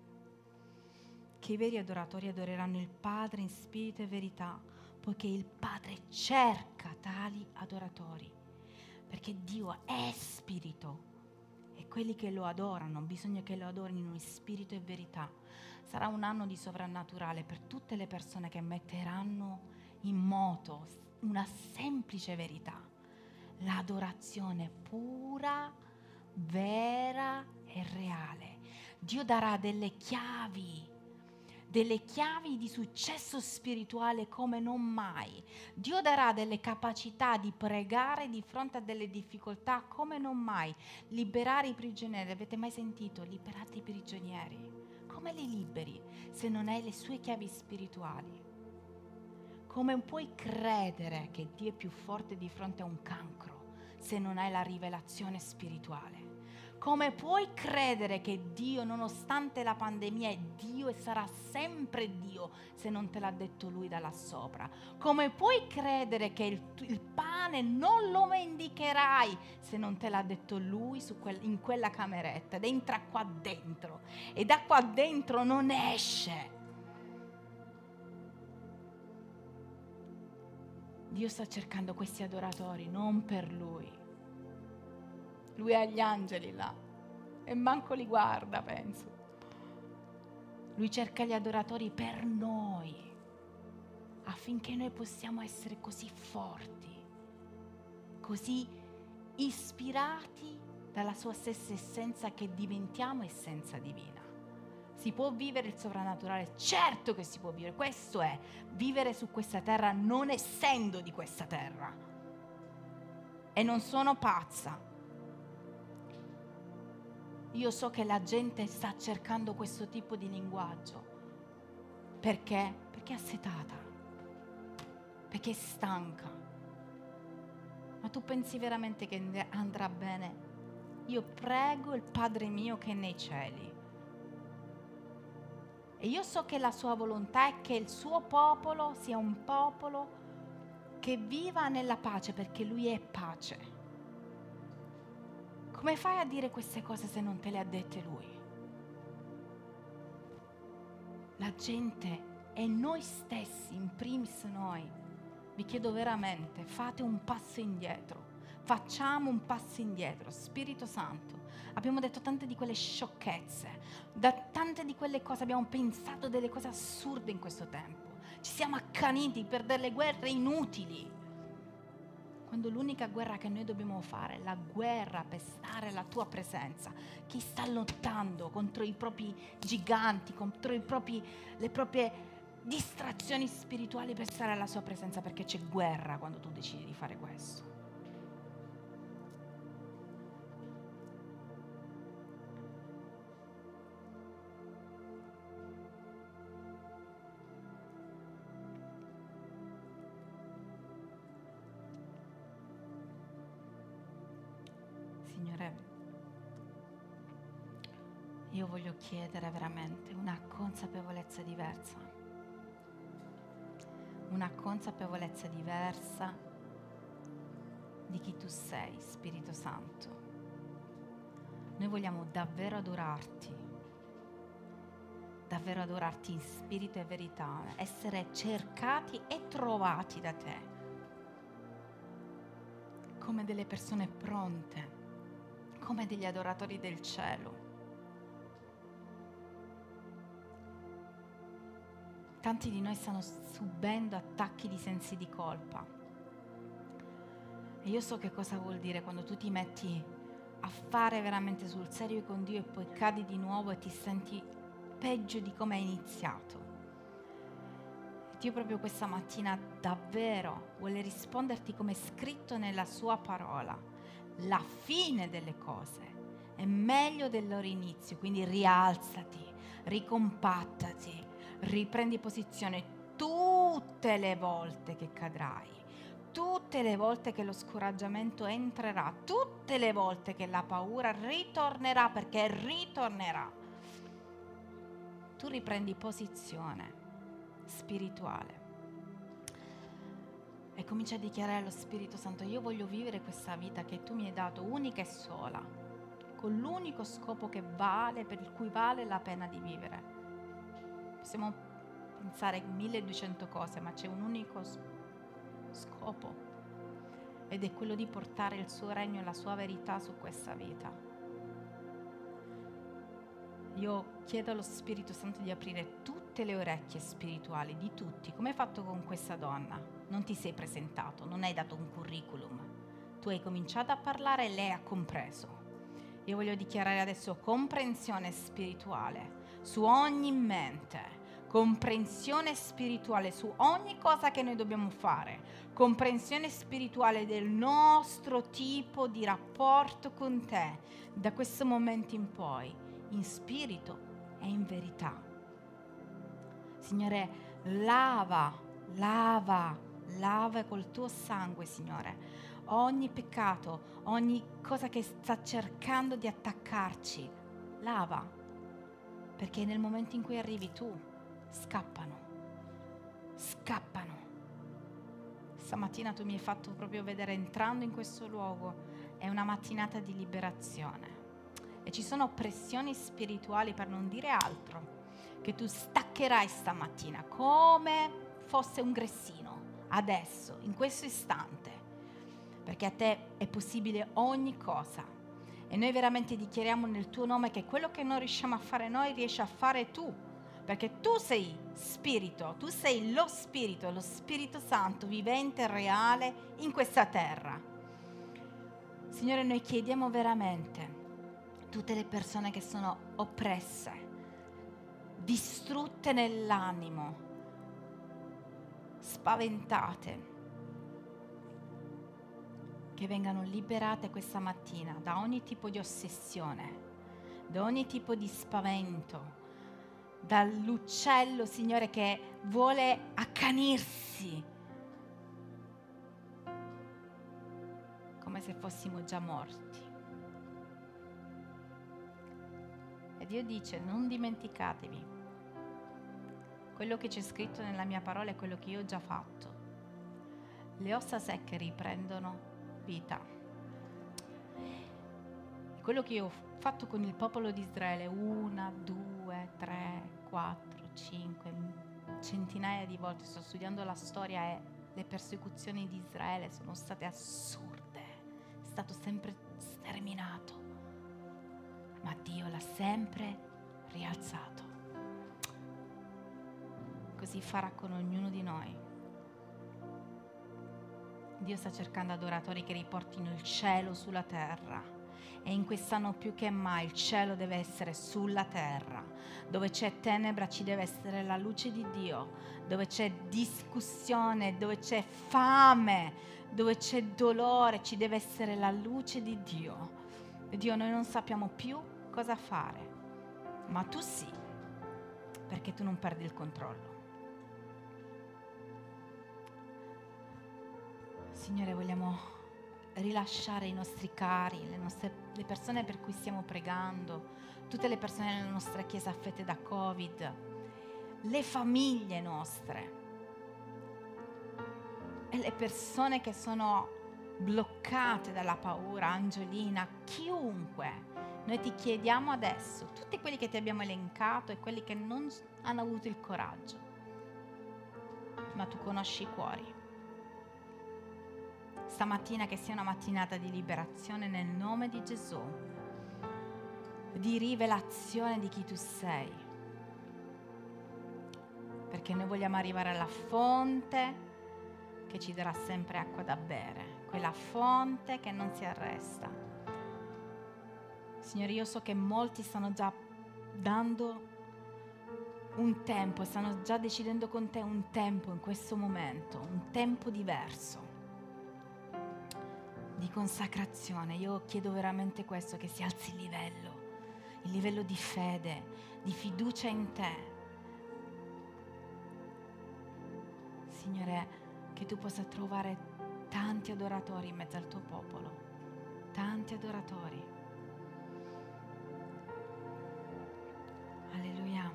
Che i veri adoratori adoreranno il Padre in spirito e verità, poiché il Padre cerca tali adoratori. Perché Dio è spirito e quelli che lo adorano bisogna che lo adorino in spirito e verità sarà un anno di sovrannaturale per tutte le persone che metteranno in moto una semplice verità, l'adorazione pura, vera e reale. Dio darà delle chiavi delle chiavi di successo spirituale come non mai. Dio darà delle capacità di pregare di fronte a delle difficoltà come non mai. Liberare i prigionieri, avete mai sentito? Liberate i prigionieri come li liberi se non hai le sue chiavi spirituali? Come puoi credere che Dio è più forte di fronte a un cancro se non hai la rivelazione spirituale? Come puoi credere che Dio, nonostante la pandemia, è Dio e sarà sempre Dio se non te l'ha detto Lui da là sopra? Come puoi credere che il, il pane non lo vendicherai se non te l'ha detto Lui quel, in quella cameretta ed entra qua dentro e da qua dentro non esce? Dio sta cercando questi adoratori non per Lui lui ha gli angeli là e manco li guarda, penso. Lui cerca gli adoratori per noi, affinché noi possiamo essere così forti, così ispirati dalla sua stessa essenza che diventiamo essenza divina. Si può vivere il sovrannaturale? Certo che si può vivere, questo è vivere su questa terra non essendo di questa terra. E non sono pazza, io so che la gente sta cercando questo tipo di linguaggio. Perché? Perché è assetata, perché è stanca. Ma tu pensi veramente che andrà bene? Io prego il Padre mio che è nei cieli. E io so che la sua volontà è che il suo popolo sia un popolo che viva nella pace perché lui è pace. Come fai a dire queste cose se non te le ha dette lui? La gente e noi stessi, in primis noi, vi chiedo veramente, fate un passo indietro. Facciamo un passo indietro, Spirito Santo. Abbiamo detto tante di quelle sciocchezze, da tante di quelle cose abbiamo pensato delle cose assurde in questo tempo. Ci siamo accaniti per delle guerre inutili quando l'unica guerra che noi dobbiamo fare è la guerra per stare alla tua presenza. Chi sta lottando contro i propri giganti, contro propri, le proprie distrazioni spirituali per stare alla sua presenza, perché c'è guerra quando tu decidi di fare questo. Chiedere veramente una consapevolezza diversa, una consapevolezza diversa di chi tu sei, Spirito Santo. Noi vogliamo davvero adorarti, davvero adorarti in spirito e verità, essere cercati e trovati da te, come delle persone pronte, come degli adoratori del cielo Tanti di noi stanno subendo attacchi di sensi di colpa. E io so che cosa vuol dire quando tu ti metti a fare veramente sul serio con Dio e poi cadi di nuovo e ti senti peggio di come hai iniziato. Dio proprio questa mattina davvero vuole risponderti come è scritto nella sua parola. La fine delle cose è meglio del loro inizio, quindi rialzati, ricompattati, riprendi posizione tutte le volte che cadrai, tutte le volte che lo scoraggiamento entrerà, tutte le volte che la paura ritornerà, perché ritornerà. Tu riprendi posizione spirituale e comincia a dichiarare allo Spirito Santo, io voglio vivere questa vita che tu mi hai dato unica e sola, con l'unico scopo che vale, per il cui vale la pena di vivere. Possiamo pensare 1200 cose, ma c'è un unico scopo ed è quello di portare il suo regno e la sua verità su questa vita. Io chiedo allo Spirito Santo di aprire tutte le orecchie spirituali di tutti, come hai fatto con questa donna. Non ti sei presentato, non hai dato un curriculum. Tu hai cominciato a parlare e lei ha compreso. Io voglio dichiarare adesso comprensione spirituale su ogni mente comprensione spirituale su ogni cosa che noi dobbiamo fare, comprensione spirituale del nostro tipo di rapporto con te da questo momento in poi, in spirito e in verità. Signore, lava, lava, lava col tuo sangue, Signore, ogni peccato, ogni cosa che sta cercando di attaccarci. Lava, perché nel momento in cui arrivi tu, scappano, scappano. Stamattina tu mi hai fatto proprio vedere entrando in questo luogo, è una mattinata di liberazione. E ci sono pressioni spirituali, per non dire altro, che tu staccherai stamattina come fosse un gressino, adesso, in questo istante, perché a te è possibile ogni cosa. E noi veramente dichiariamo nel tuo nome che quello che non riusciamo a fare noi riesci a fare tu perché tu sei spirito, tu sei lo spirito, lo Spirito Santo vivente e reale in questa terra. Signore, noi chiediamo veramente tutte le persone che sono oppresse, distrutte nell'animo, spaventate, che vengano liberate questa mattina da ogni tipo di ossessione, da ogni tipo di spavento dall'uccello, Signore, che vuole accanirsi, come se fossimo già morti. E Dio dice, non dimenticatevi, quello che c'è scritto nella mia parola è quello che io ho già fatto. Le ossa secche riprendono vita. Quello che io ho fatto con il popolo di Israele una, due, tre, quattro, cinque, centinaia di volte. Sto studiando la storia e le persecuzioni di Israele sono state assurde. È stato sempre sterminato. Ma Dio l'ha sempre rialzato. Così farà con ognuno di noi. Dio sta cercando adoratori che riportino il cielo sulla terra e in quest'anno più che mai il cielo deve essere sulla terra. Dove c'è tenebra ci deve essere la luce di Dio. Dove c'è discussione, dove c'è fame, dove c'è dolore, ci deve essere la luce di Dio. Dio, noi non sappiamo più cosa fare, ma tu sì, perché tu non perdi il controllo. Signore, vogliamo rilasciare i nostri cari, le, nostre, le persone per cui stiamo pregando, tutte le persone nella nostra chiesa affette da Covid, le famiglie nostre e le persone che sono bloccate dalla paura, Angiolina, chiunque. Noi ti chiediamo adesso, tutti quelli che ti abbiamo elencato e quelli che non hanno avuto il coraggio, ma tu conosci i cuori stamattina che sia una mattinata di liberazione nel nome di Gesù, di rivelazione di chi tu sei. Perché noi vogliamo arrivare alla fonte che ci darà sempre acqua da bere, quella fonte che non si arresta. Signore, io so che molti stanno già dando un tempo, stanno già decidendo con te un tempo in questo momento, un tempo diverso di consacrazione. Io chiedo veramente questo, che si alzi il livello, il livello di fede, di fiducia in te. Signore, che tu possa trovare tanti adoratori in mezzo al tuo popolo, tanti adoratori. Alleluia.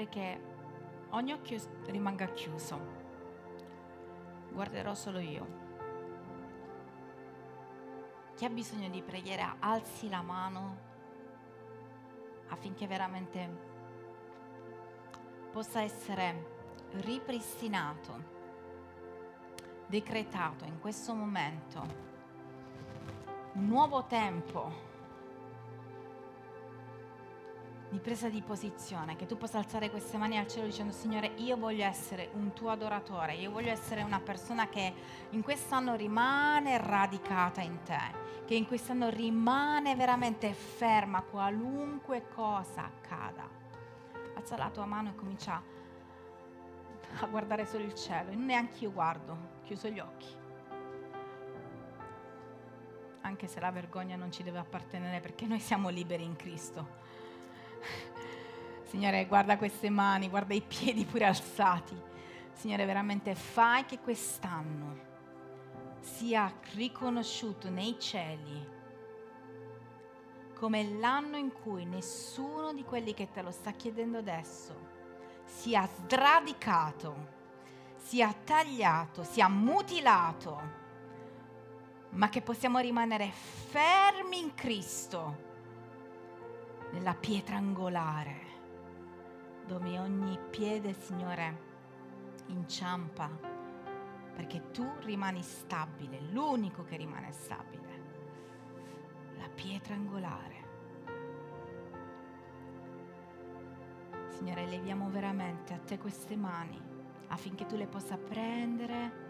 Vorrei che ogni occhio rimanga chiuso. Guarderò solo io. Chi ha bisogno di preghiera alzi la mano affinché veramente possa essere ripristinato, decretato in questo momento un nuovo tempo di presa di posizione, che tu possa alzare queste mani al cielo dicendo Signore io voglio essere un tuo adoratore, io voglio essere una persona che in quest'anno rimane radicata in te, che in quest'anno rimane veramente ferma qualunque cosa accada. Alza la tua mano e comincia a guardare solo il cielo, e neanche io guardo, chiuso gli occhi. Anche se la vergogna non ci deve appartenere perché noi siamo liberi in Cristo Signore, guarda queste mani, guarda i piedi pure alzati. Signore, veramente fai che quest'anno sia riconosciuto nei cieli come l'anno in cui nessuno di quelli che te lo sta chiedendo adesso sia sradicato, sia tagliato, sia mutilato, ma che possiamo rimanere fermi in Cristo nella pietra angolare, dove ogni piede, Signore, inciampa, perché tu rimani stabile, l'unico che rimane stabile, la pietra angolare. Signore, leviamo veramente a te queste mani affinché tu le possa prendere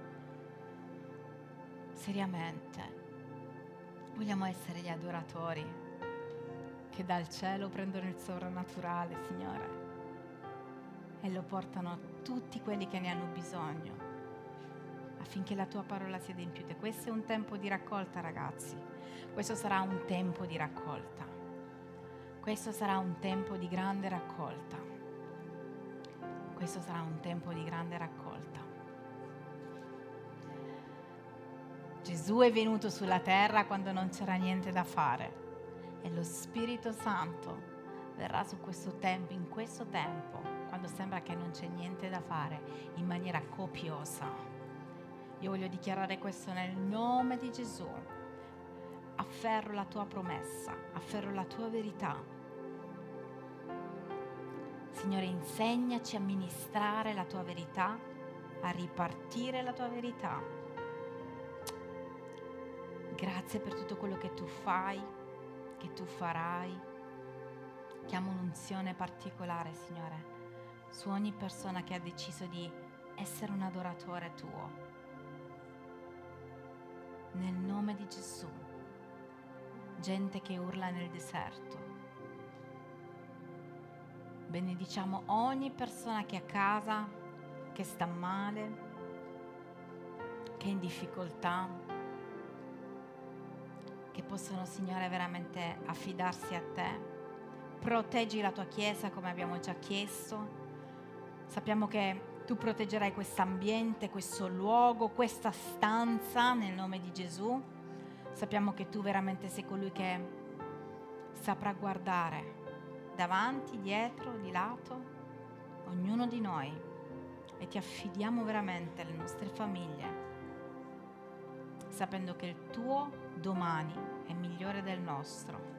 seriamente. Vogliamo essere gli adoratori che dal cielo prendono il sovrannaturale, Signore, e lo portano a tutti quelli che ne hanno bisogno, affinché la tua parola sia adempiuta. Questo è un tempo di raccolta, ragazzi. Questo sarà un tempo di raccolta. Questo sarà un tempo di grande raccolta. Questo sarà un tempo di grande raccolta. Gesù è venuto sulla terra quando non c'era niente da fare e lo Spirito Santo verrà su questo tempo, in questo tempo, quando sembra che non c'è niente da fare, in maniera copiosa. Io voglio dichiarare questo nel nome di Gesù. Afferro la tua promessa, afferro la tua verità. Signore, insegnaci a ministrare la tua verità, a ripartire la tua verità. Grazie per tutto quello che tu fai, che tu farai. Chiamo un'unzione particolare, Signore, su ogni persona che ha deciso di essere un adoratore tuo. Nel nome di Gesù, gente che urla nel deserto. Benediciamo ogni persona che è a casa, che sta male, che è in difficoltà, che possono, Signore, veramente affidarsi a te. Proteggi la tua Chiesa come abbiamo già chiesto. Sappiamo che tu proteggerai questo ambiente, questo luogo, questa stanza nel nome di Gesù. Sappiamo che tu veramente sei colui che saprà guardare davanti, dietro, di lato, ognuno di noi e ti affidiamo veramente alle nostre famiglie, sapendo che il tuo domani è migliore del nostro.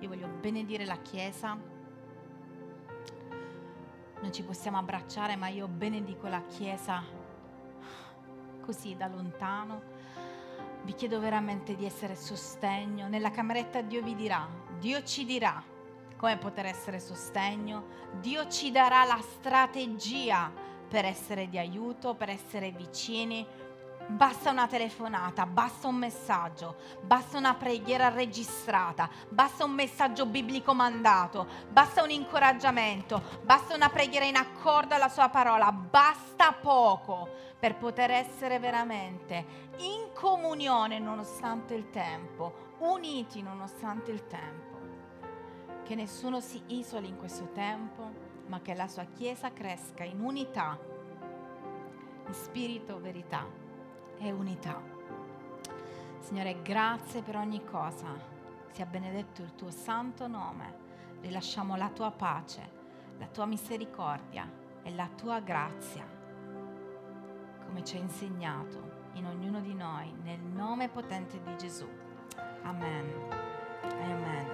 Io voglio benedire la Chiesa. Non ci possiamo abbracciare, ma io benedico la Chiesa così da lontano. Vi chiedo veramente di essere sostegno. Nella cameretta Dio vi dirà, Dio ci dirà come poter essere sostegno. Dio ci darà la strategia per essere di aiuto, per essere vicini Basta una telefonata, basta un messaggio, basta una preghiera registrata, basta un messaggio biblico mandato, basta un incoraggiamento, basta una preghiera in accordo alla sua parola, basta poco per poter essere veramente in comunione nonostante il tempo, uniti nonostante il tempo. Che nessuno si isoli in questo tempo, ma che la sua Chiesa cresca in unità, in spirito, verità e unità. Signore, grazie per ogni cosa. Sia benedetto il tuo santo nome. Rilasciamo la tua pace, la tua misericordia e la tua grazia, come ci hai insegnato in ognuno di noi, nel nome potente di Gesù. Amen. Amen.